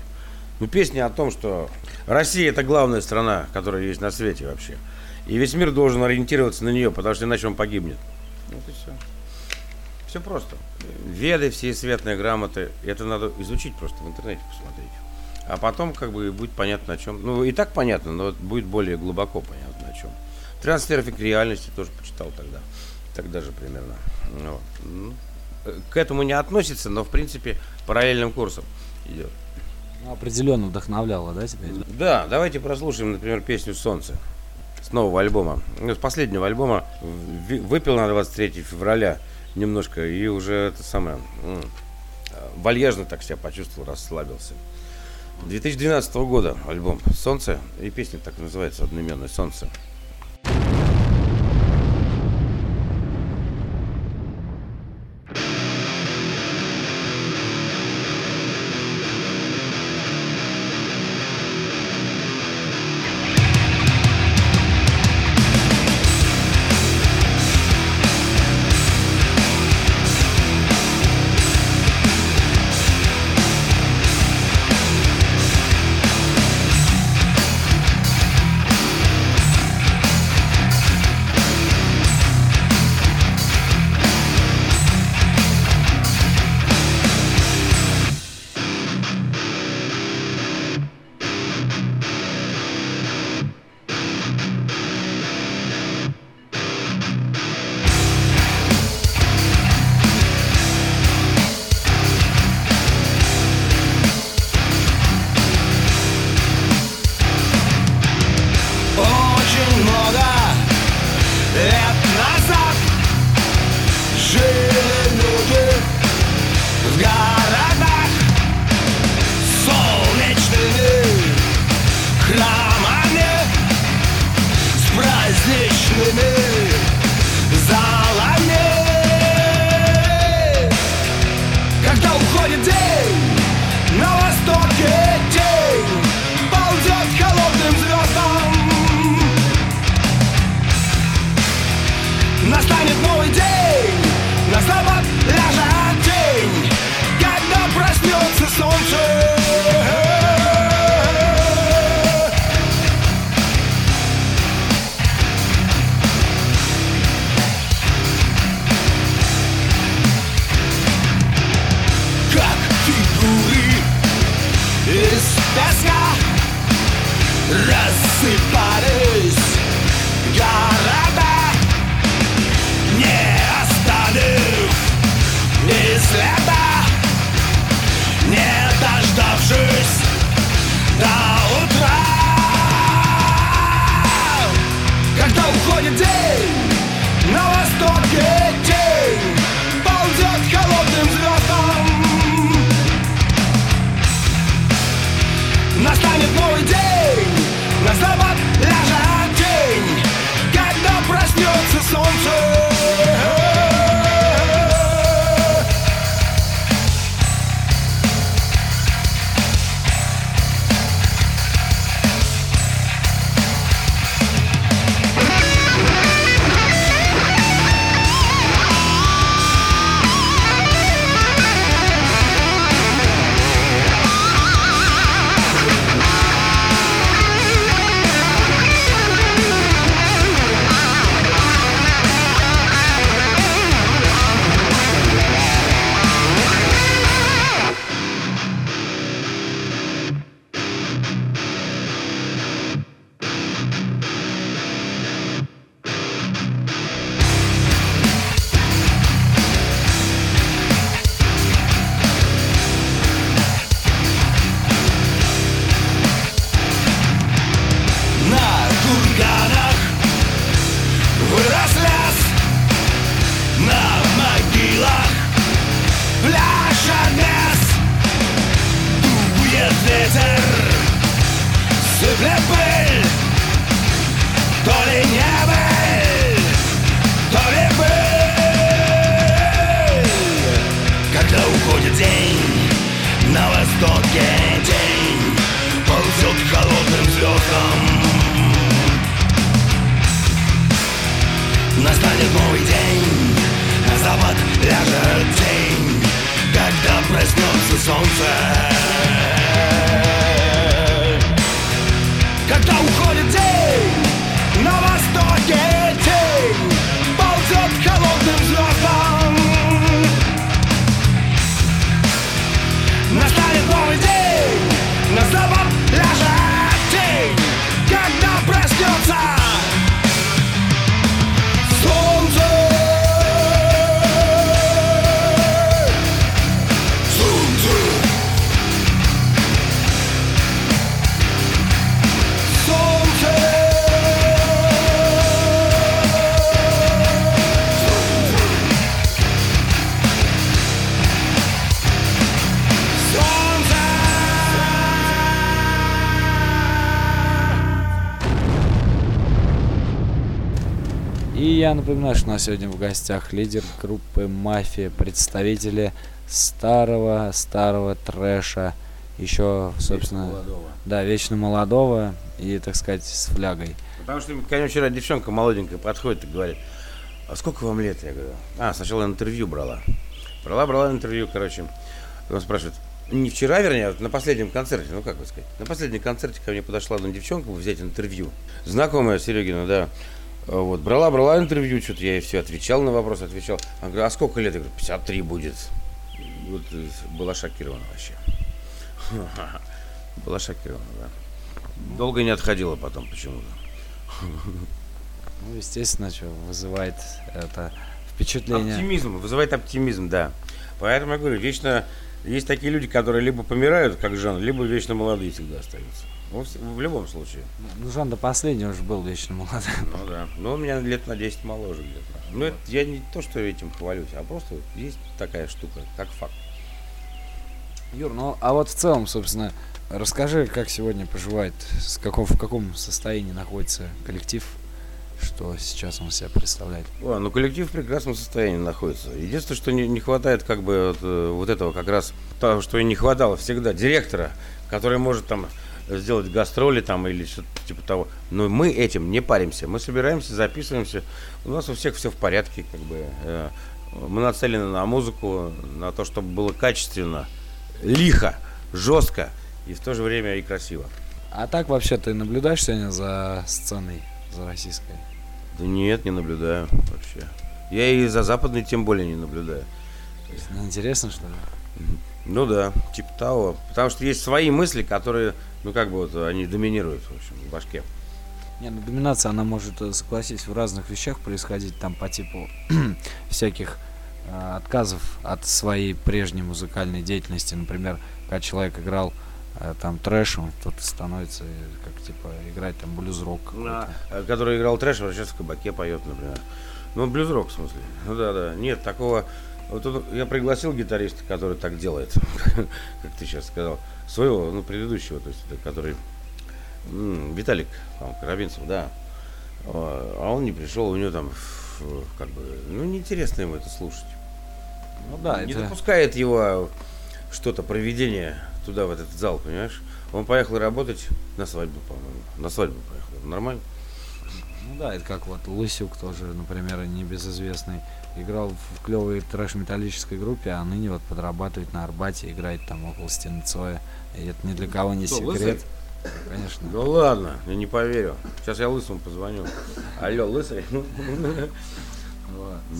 Ну, песни о том, что Россия это главная страна, которая есть на свете вообще. И весь мир должен ориентироваться на нее, потому что иначе он погибнет. Вот и все. Все просто. Веды, все светные грамоты. Это надо изучить просто в интернете посмотреть. А потом как бы будет понятно о чем. Ну, и так понятно, но будет более глубоко понятно о чем. Трансфер эффект реальности тоже почитал тогда. Тогда же примерно. Вот. Ну, э, К этому не относится, но в принципе параллельным курсом идет. Ну, определенно вдохновляло, да, тебя? Да, давайте прослушаем, например, песню «Солнце» с нового альбома. Ну, С последнего альбома выпил на 23 февраля немножко и уже это самое э, вальяжно так себя почувствовал, расслабился. 2012 года альбом «Солнце» и песня так называется одноименная «Солнце». Напоминаю, что у нас сегодня в гостях лидер группы «Мафия», представители старого-старого трэша, еще, собственно, да, вечно молодого и, так сказать, с флягой. Потому что ко мне вчера девчонка молоденькая подходит и говорит, а сколько вам лет? Я говорю, а, сначала интервью брала. Брала, брала интервью, короче. Он спрашивает, не вчера, вернее, а вот на последнем концерте, ну как бы сказать, на последнем концерте ко мне подошла одна девчонка взять интервью. Знакомая Серегина, да. Вот, брала, брала интервью, что-то я ей все отвечал на вопрос, отвечал. Она говорит, а сколько лет? Я говорю, 53 будет. Вот э, была шокирована вообще. Была шокирована, да. Долго не отходила потом почему-то. Ну, естественно, что вызывает это впечатление. Оптимизм, вызывает оптимизм, да. Поэтому я говорю, вечно есть такие люди, которые либо помирают, как Жан, либо вечно молодые всегда остаются. Ну, в, в любом случае. Ну, Жан до последнего уже был вечно молодым. Ну да. Но у меня лет на 10 моложе где-то. Ну, это я не то, что этим хвалюсь, а просто есть такая штука, как факт. Юр, ну а вот в целом, собственно, расскажи, как сегодня поживает, с каком, в каком состоянии находится коллектив, что сейчас он себя представляет. О, ну коллектив в прекрасном состоянии находится. Единственное, что не, не хватает как бы вот, э, вот этого как раз того, что и не хватало всегда, директора, который может там сделать гастроли там или что-то типа того. Но мы этим не паримся. Мы собираемся, записываемся. У нас у всех все в порядке, как бы. э, Мы нацелены на музыку, на то, чтобы было качественно, лихо, жестко и в то же время и красиво. А так вообще ты наблюдаешь сегодня за сценой, за российской? Да нет, не наблюдаю вообще. Я и за западной тем более не наблюдаю. То есть неинтересно, что ли? Ну да, типа того. Потому что есть свои мысли, которые, ну как бы вот, они доминируют, в общем, в башке. Не, ну доминация, она может, э, согласись, в разных вещах происходить, там по типу всяких э, отказов от своей прежней музыкальной деятельности. Например, когда человек играл э, там трэш, он тут становится, э, как типа, играть там блюз-рок. Э, Который играл трэш, а сейчас в кабаке поет, например. Ну, блюз-рок, в смысле. Ну да, да. Нет, такого. Вот тут я пригласил гитариста, который так делает, как ты сейчас сказал, своего, ну, предыдущего, то есть, это который м, Виталик там, Карабинцев, да. А а он не пришел, у него там, как бы, ну, неинтересно ему это слушать. Ну да, не это... допускает его что-то, проведение туда, в этот зал, понимаешь? Он поехал работать на свадьбу, по-моему. На свадьбу поехал. Нормально? Ну да, это как вот Лысюк тоже, например, небезызвестный. Играл в клевой трэш-металлической группе, а ныне вот подрабатывает на Арбате, играет там около стены Цоя. И это ни для кого не Кто, секрет. Лысый? Конечно. Да ладно, я не поверю. Сейчас я лысому позвоню. Алло, лысый?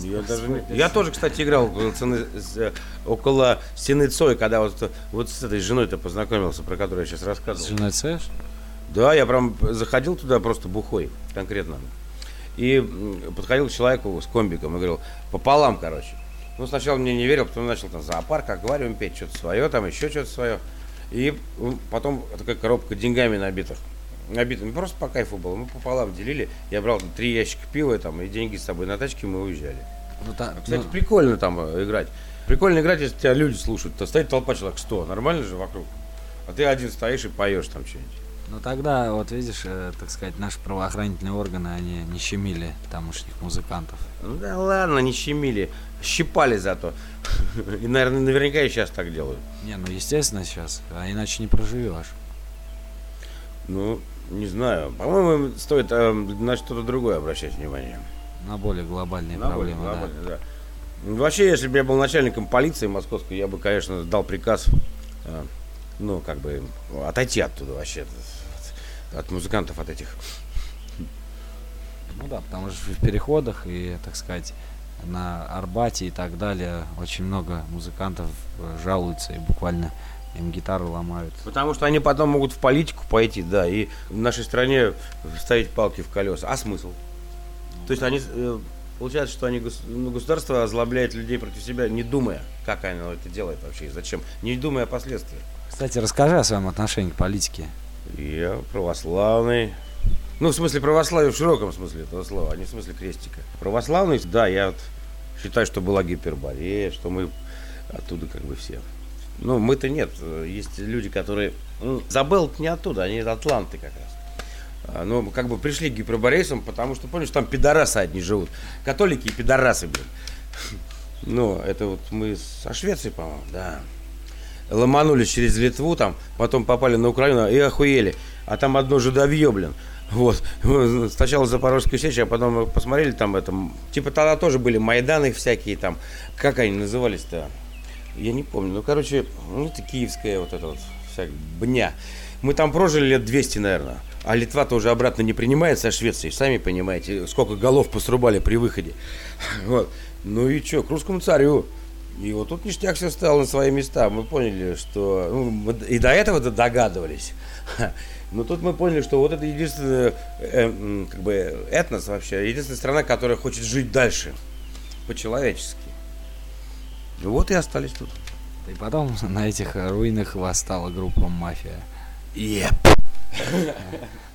Я, даже не- я тоже, кстати, играл около, цены- с- э, около стены Цой, когда вот, вот с этой женой-то познакомился, про которую я сейчас С рассказывал. женой Цоя? Да, я прям заходил туда просто бухой, конкретно. И подходил к человеку с комбиком и говорил, пополам, короче. Ну, сначала мне не верил, потом начал там зоопарк, аквариум петь, что-то свое, там еще что-то свое. И потом такая коробка деньгами набитых. Набитыми, просто по кайфу было. Мы пополам делили. Я брал три ящика пива там, и деньги с собой на тачке, мы уезжали. Ну, та- Кстати, ну, прикольно там э, играть. Прикольно играть, если тебя люди слушают. То стоит толпа человек 100, нормально же вокруг. А ты один стоишь и поешь там что-нибудь. Ну, тогда, вот видишь, э, так сказать, наши правоохранительные органы, они не щемили тамошних музыкантов. Ну да ладно, не щемили. Щипали зато. И, наверное, наверняка и сейчас так делают. Не, ну, естественно, сейчас, а иначе не проживешь. Ну, не знаю. По-моему, стоит э, на что-то другое обращать внимание. на более глобальные На более проблемы. да. да. Ну, Вообще, если бы я был начальником полиции московской, я бы, конечно, дал приказ, э, ну, как бы, отойти оттуда вообще, от, от музыкантов, от этих. Ну да, потому что в переходах и, так сказать, на Арбате и так далее очень много музыкантов э, жалуются и буквально им гитару ломают. Потому что они потом могут в политику пойти, да, и в нашей стране ставить палки в колеса. А смысл? То есть они, э, получается, что они, ну, государство озлобляет людей против себя, не думая, как оно это делает вообще и зачем, не думая о последствиях. Кстати, расскажи о своем отношении к политике. Я православный. Ну, в смысле православия в широком смысле этого слова, а не в смысле крестика. Православный, да, я вот считаю, что была гиперборея, что мы оттуда как бы все. Ну, мы-то нет. Есть люди, которые... Ну, Забыл не оттуда, они из Атланты как раз. А, Ну, как бы пришли к гиперборейцам, потому что, помнишь, там пидорасы одни живут. Католики и пидорасы, блин. Ну, это вот мы со Швеции, по-моему, да ломанулись через Литву, там, потом попали на Украину и охуели. А там одно жидовье, блин. Вот. Сначала Запорожская сечь, а потом посмотрели там это. Типа тогда тоже были Майданы всякие там. Как они назывались-то? Я не помню. Ну, короче, ну, это киевская вот эта вот вся бня. Мы там прожили лет 200, наверное. А Литва тоже обратно не принимается, а Швеция, сами понимаете, сколько голов посрубали при выходе. Вот. Ну и что, к русскому царю. И вот тут ништяк все стало на свои места. Мы поняли, что... ну, мы и до этого догадывались. Но тут мы поняли, что вот это единственная, э, как бы, этнос вообще, единственная страна, которая хочет жить дальше. По-человечески. Вот и остались тут. И потом на этих руинах восстала группа «Мафия». Еп.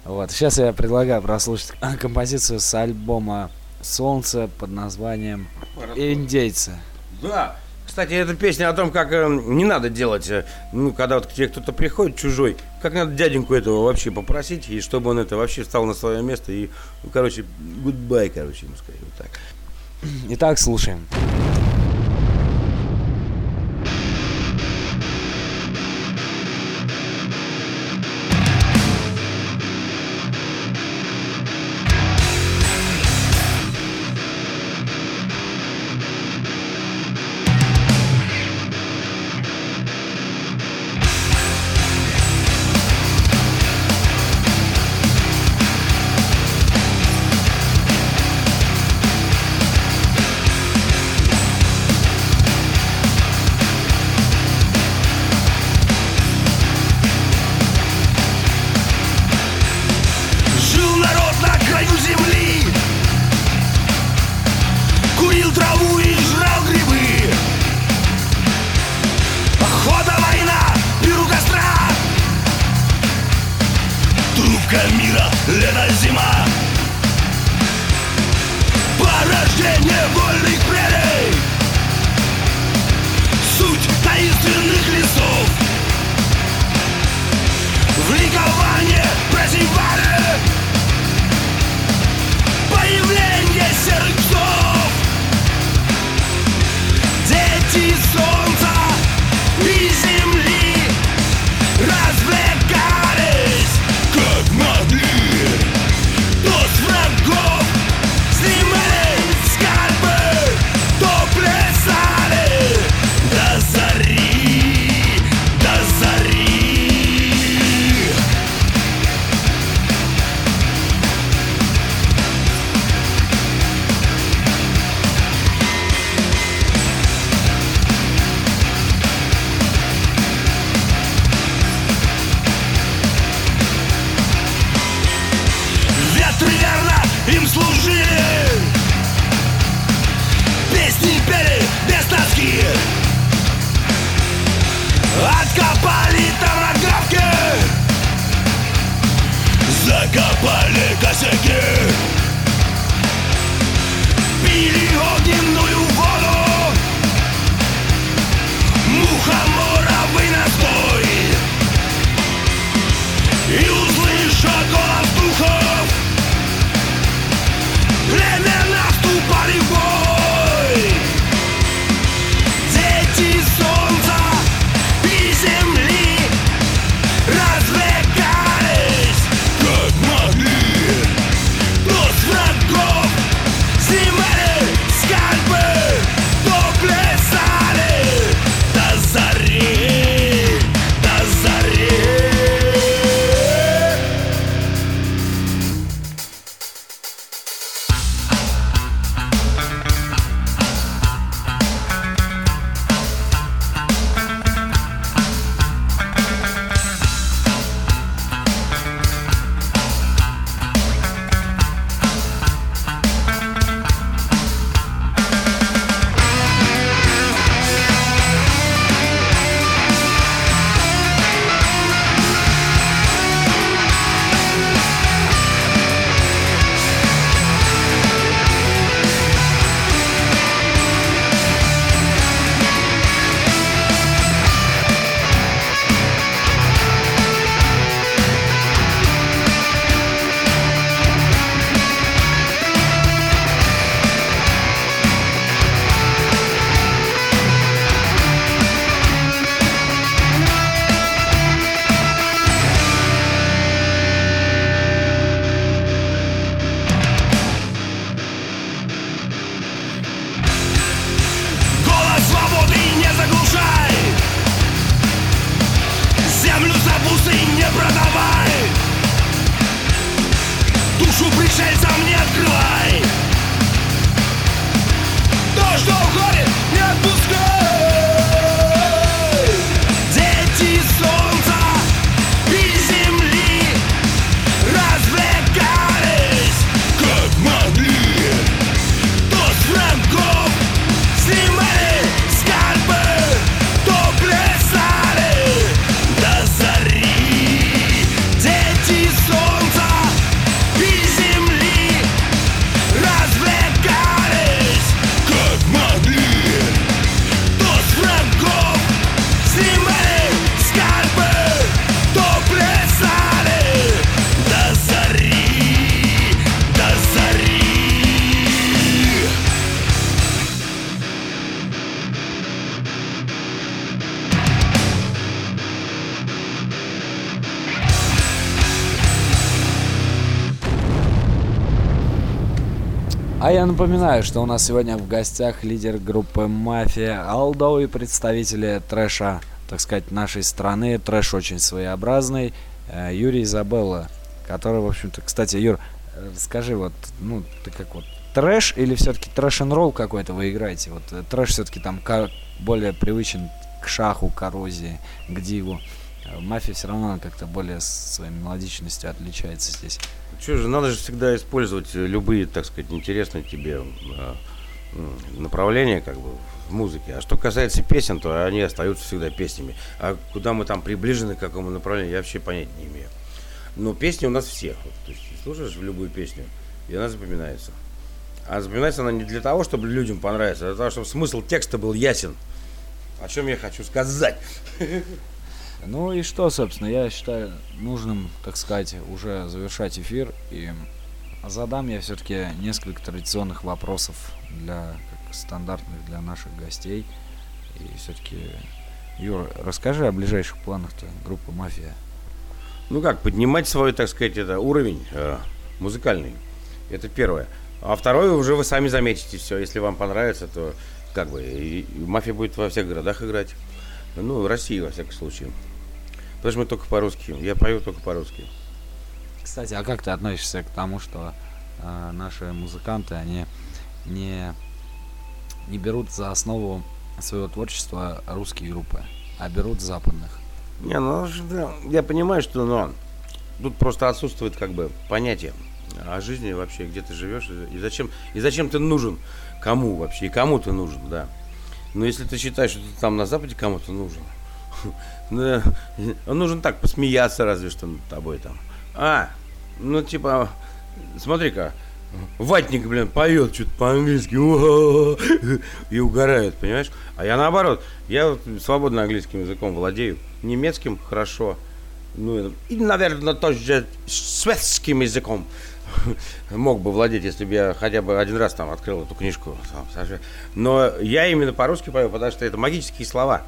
Вот, сейчас я предлагаю прослушать композицию с альбома «Солнце» под названием «Индейцы». Да. Кстати, эта песня о том, как э, не надо делать, э, ну, когда вот к тебе кто-то приходит чужой, как надо дяденьку этого вообще попросить, и чтобы он это вообще встал на свое место, и, ну, короче, гудбай, короче, ему сказать, вот так. Итак, слушаем. Напоминаю, что у нас сегодня в гостях лидер группы «Мафия» Алдо и представители трэша, так сказать, нашей страны. Трэш очень своеобразный. э, Юрий Изабелла, который, в общем-то, кстати, Юр, э, скажи, вот, ну, ты как вот, трэш или все-таки трэш н ролл какой-то вы играете? Вот э, трэш все-таки там ка- более привычен к шаху, коррозии, к диву. Э, Мафия все равно как-то более своей мелодичностью отличается здесь. Что же, надо же всегда использовать любые, так сказать, интересные тебе э, направления, как бы, в музыке. А что касается песен, то они остаются всегда песнями. А куда мы там приближены, к какому направлению, я вообще понятия не имею. Но песни у нас все. Вот, то есть слушаешь любую песню, и она запоминается. А запоминается она не для того, чтобы людям понравиться, а для того, чтобы смысл текста был ясен. О чем я хочу сказать. Ну и что, собственно, я считаю нужным, так сказать, уже завершать эфир. И задам я все-таки несколько традиционных вопросов для как стандартных для наших гостей. И все-таки, Юра, расскажи о ближайших планах-то группы «Мафия». Ну как, поднимать свой, так сказать, это уровень э, музыкальный. Это первое. А второе уже вы сами заметите все. Если вам понравится, то как бы и, и мафия будет во всех городах играть. Ну, в России, во всяком случае. Потому что мы только по-русски. Я пою только по-русски. Кстати, а как ты относишься к тому, что э, наши музыканты, они не, не берут за основу своего творчества русские группы, а берут западных? Не, ну, да, я понимаю, что ну, тут просто отсутствует как бы понятие о жизни вообще, где ты живешь и зачем, и зачем ты нужен, кому вообще, и кому ты нужен, да. Но если ты считаешь, что ты там на Западе кому-то нужен, ну, э, он нужен так, посмеяться разве что над тобой там. А, ну типа, смотри-ка, Ватник, блин, поет что-то по-английски и угорает, понимаешь? А я наоборот, я вот свободно английским языком владею, немецким хорошо, ну и, наверное, тоже шведским языком мог бы владеть, если бы я хотя бы один раз там открыл эту книжку. Но я именно по-русски пою, потому что это магические слова.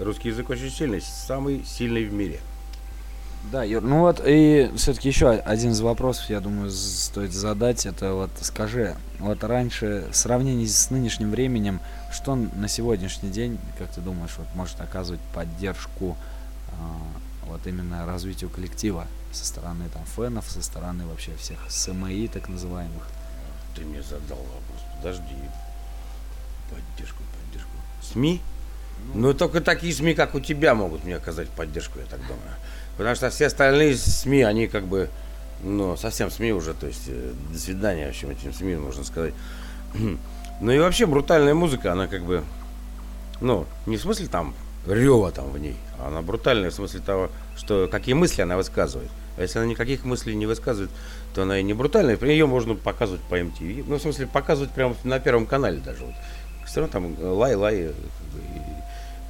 Русский язык очень сильный, самый сильный в мире. Да, Юр, ну вот и все-таки еще один из вопросов, я думаю, стоит задать. Это вот скажи, вот раньше в сравнении с нынешним временем, что на сегодняшний день, как ты думаешь, вот может оказывать поддержку а, вот именно развитию коллектива со стороны там фенов, со стороны вообще всех СМИ так называемых? Ты мне задал вопрос. Подожди. Поддержку, поддержку. СМИ? Ну, только такие СМИ, как у тебя, могут мне оказать поддержку, я так думаю. Потому что все остальные СМИ, они как бы, ну, совсем СМИ уже, то есть, э, до свидания, в общем, этим СМИ, можно сказать. Ну и вообще брутальная музыка, она как бы, ну, не в смысле там рева там в ней, а она брутальная в смысле того, что какие мысли она высказывает. А если она никаких мыслей не высказывает, то она и не брутальная. Ее можно показывать по MTV. Ну, в смысле, показывать прямо на первом канале даже. Вот. Все равно там лай-лай.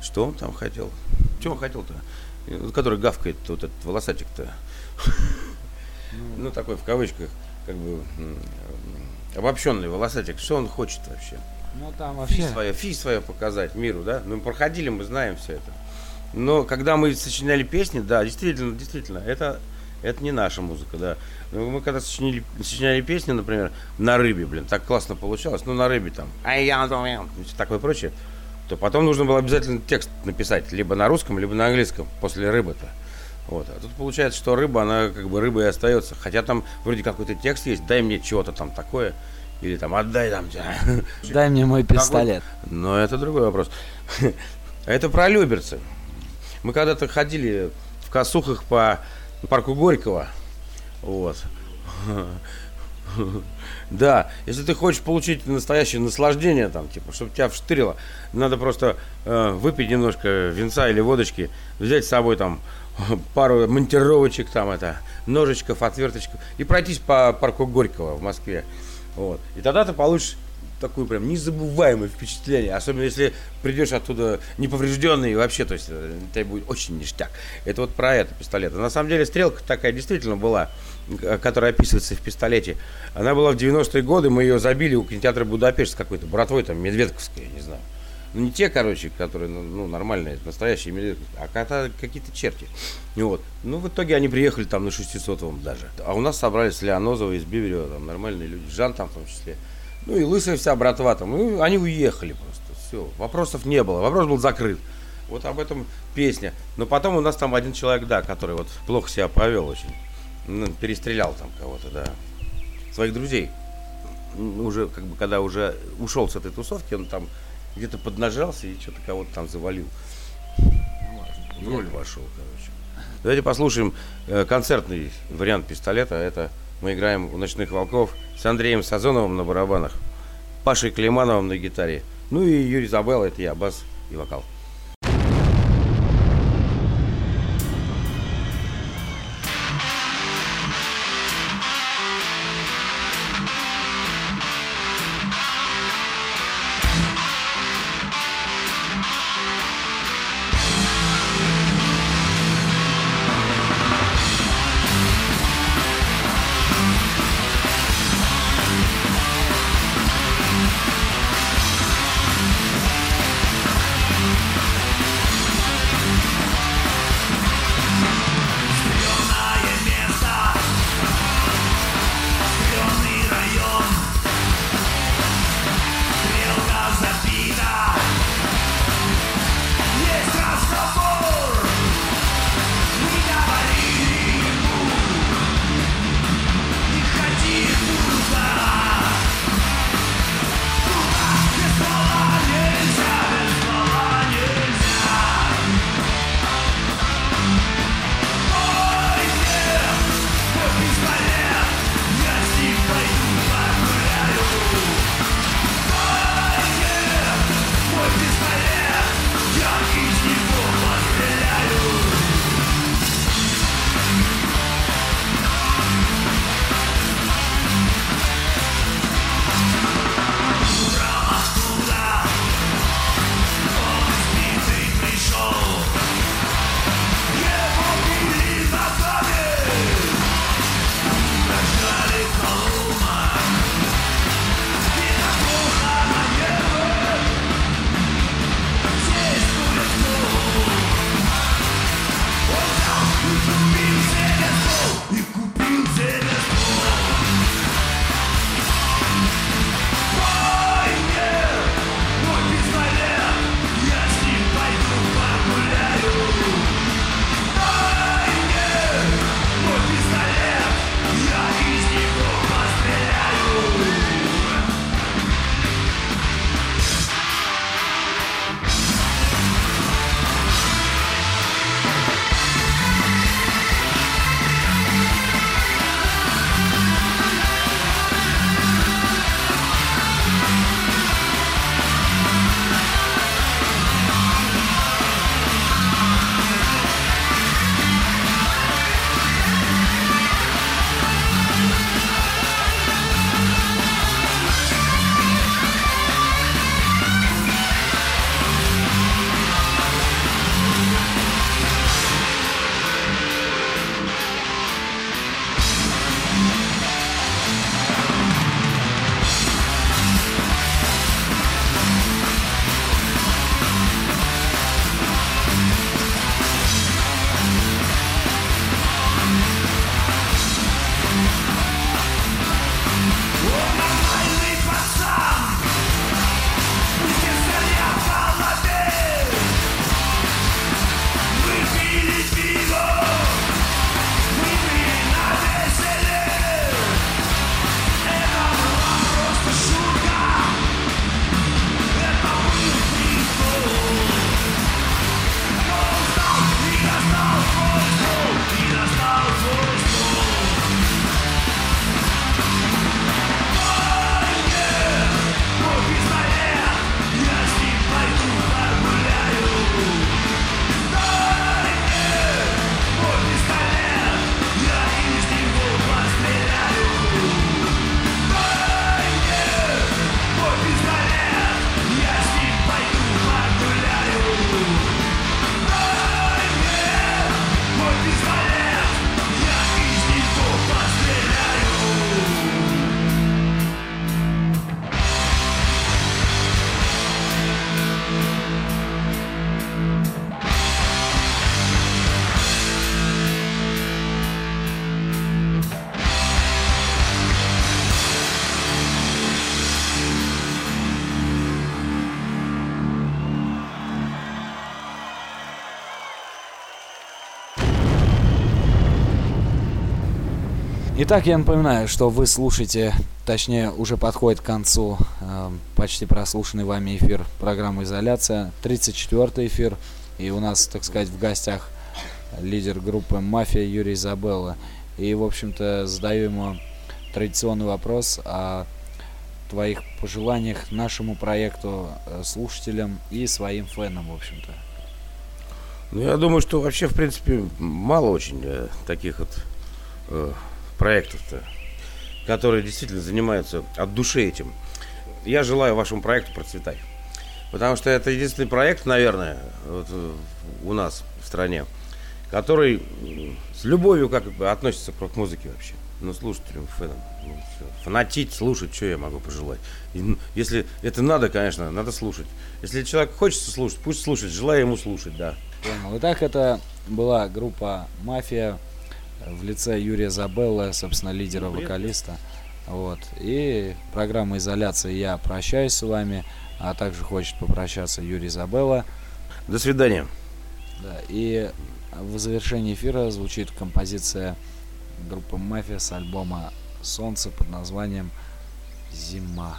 Что он там хотел? Чего он хотел-то? Э, Который гавкает, вот этот волосатик-то. Ну, такой в кавычках, как бы обобщенный волосатик. Что он хочет вообще? Ну там Фи свое, фи свое показать миру, да? Ну, проходили, мы знаем все это. Но когда мы сочиняли песни, да, действительно, действительно, это, это не наша музыка, да. Но мы когда сочинили, сочиняли песни, например, на рыбе, блин, так классно получалось, ну, на рыбе там, ай я и всё такое прочее, то потом нужно было обязательно текст написать, либо на русском, либо на английском, после рыбы-то. Вот. А тут получается, что рыба, она как бы рыбой и остается. Хотя там вроде какой-то текст есть, дай мне чего-то там такое. Или там отдай там. Дай мне мой пистолет. Но это другой вопрос. Это про Люберцы. Мы когда-то ходили в косухах по парку Горького. Вот. Да, если ты хочешь получить настоящее наслаждение, там, типа, чтобы тебя вштырило, надо просто э, выпить немножко винца или водочки, взять с собой там пару монтировочек, там, это, ножичков, отверточков, и пройтись по парку Горького в Москве. Вот. И тогда ты получишь такое прям незабываемое впечатление. Особенно если придешь оттуда неповрежденный вообще, то есть э, тебе будет очень ништяк. Это вот про это пистолет. А на самом деле стрелка такая действительно была, которая описывается в пистолете. Она была в 90-е годы, мы ее забили у кинотеатра Будапешт какой-то братвой, там, Медведковской, я не знаю. Ну, не те, короче, которые, ну, ну, нормальные, настоящие, мили- а какие-то черти. И Вот. Ну, в итоге они приехали там на 600-м даже. А у нас собрались Леонозова из Биверева, там нормальные люди, Жан там в том числе. Ну, и лысая вся братва там. Ну, они уехали просто, все. Вопросов не было, вопрос был закрыт. Вот об этом песня. Но потом у нас там один человек, да, который вот плохо себя повел очень. Ну, перестрелял там кого-то, да. Своих друзей. М, Уже, как бы, когда уже ушел с этой тусовки, он там где-то поднажался и что-то кого-то там завалил. В роль вошел, короче. Давайте послушаем э, концертный вариант пистолета. Это мы играем у «Ночных волков» с Андреем Сазоновым на барабанах, Пашей Климановым на гитаре. Ну и Юрий Забелла, это я, бас и вокал. Итак, я напоминаю, что вы слушаете, точнее, уже подходит к концу э, почти прослушанный вами эфир программы «Изоляция», 34-й эфир, и у нас, так сказать, в гостях лидер группы «Мафия» Юрий Забелла. И, в общем-то, задаю ему традиционный вопрос о твоих пожеланиях нашему проекту, э, слушателям и своим фенам, в общем-то. Ну, я думаю, что вообще, в принципе, мало очень э, таких вот э, проектов-то, которые действительно занимаются от души этим. Я желаю вашему проекту процветать. Потому что это единственный проект, наверное, вот, э, у нас в стране, который с любовью как бы относится к рок-музыке вообще. Ну, слушателям, фэнам. Ну. Фанатить, слушать, что я могу пожелать. И, если это надо, конечно, надо слушать. Если человек хочется слушать, пусть слушает, желаю ему слушать, да. Понял. Итак, это была группа «Мафия» в лице Юрия Забелла, собственно, лидера, вокалиста. Вот. И программа «Изоляция» я прощаюсь с вами, а также хочет попрощаться Юрий Забелла. До свидания. Да, и в завершении эфира звучит композиция группы «Мафия» с альбома «Солнце» под названием «Зима».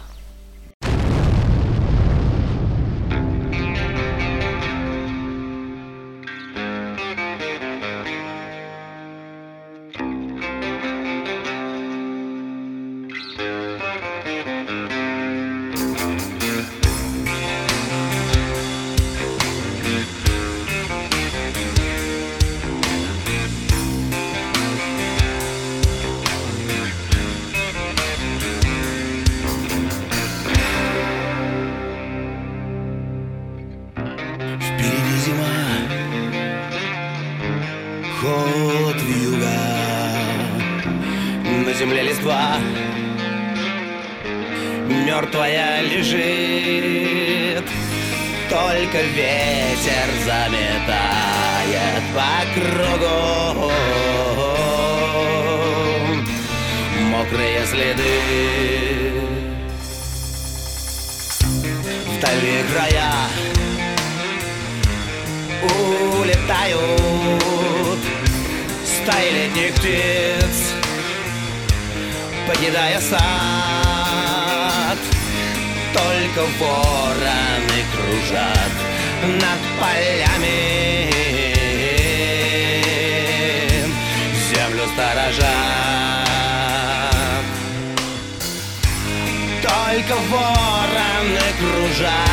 Улетают стаи летних птиц, покидая сад. Только вороны кружат над полями, землю сторожат. Только вороны кружат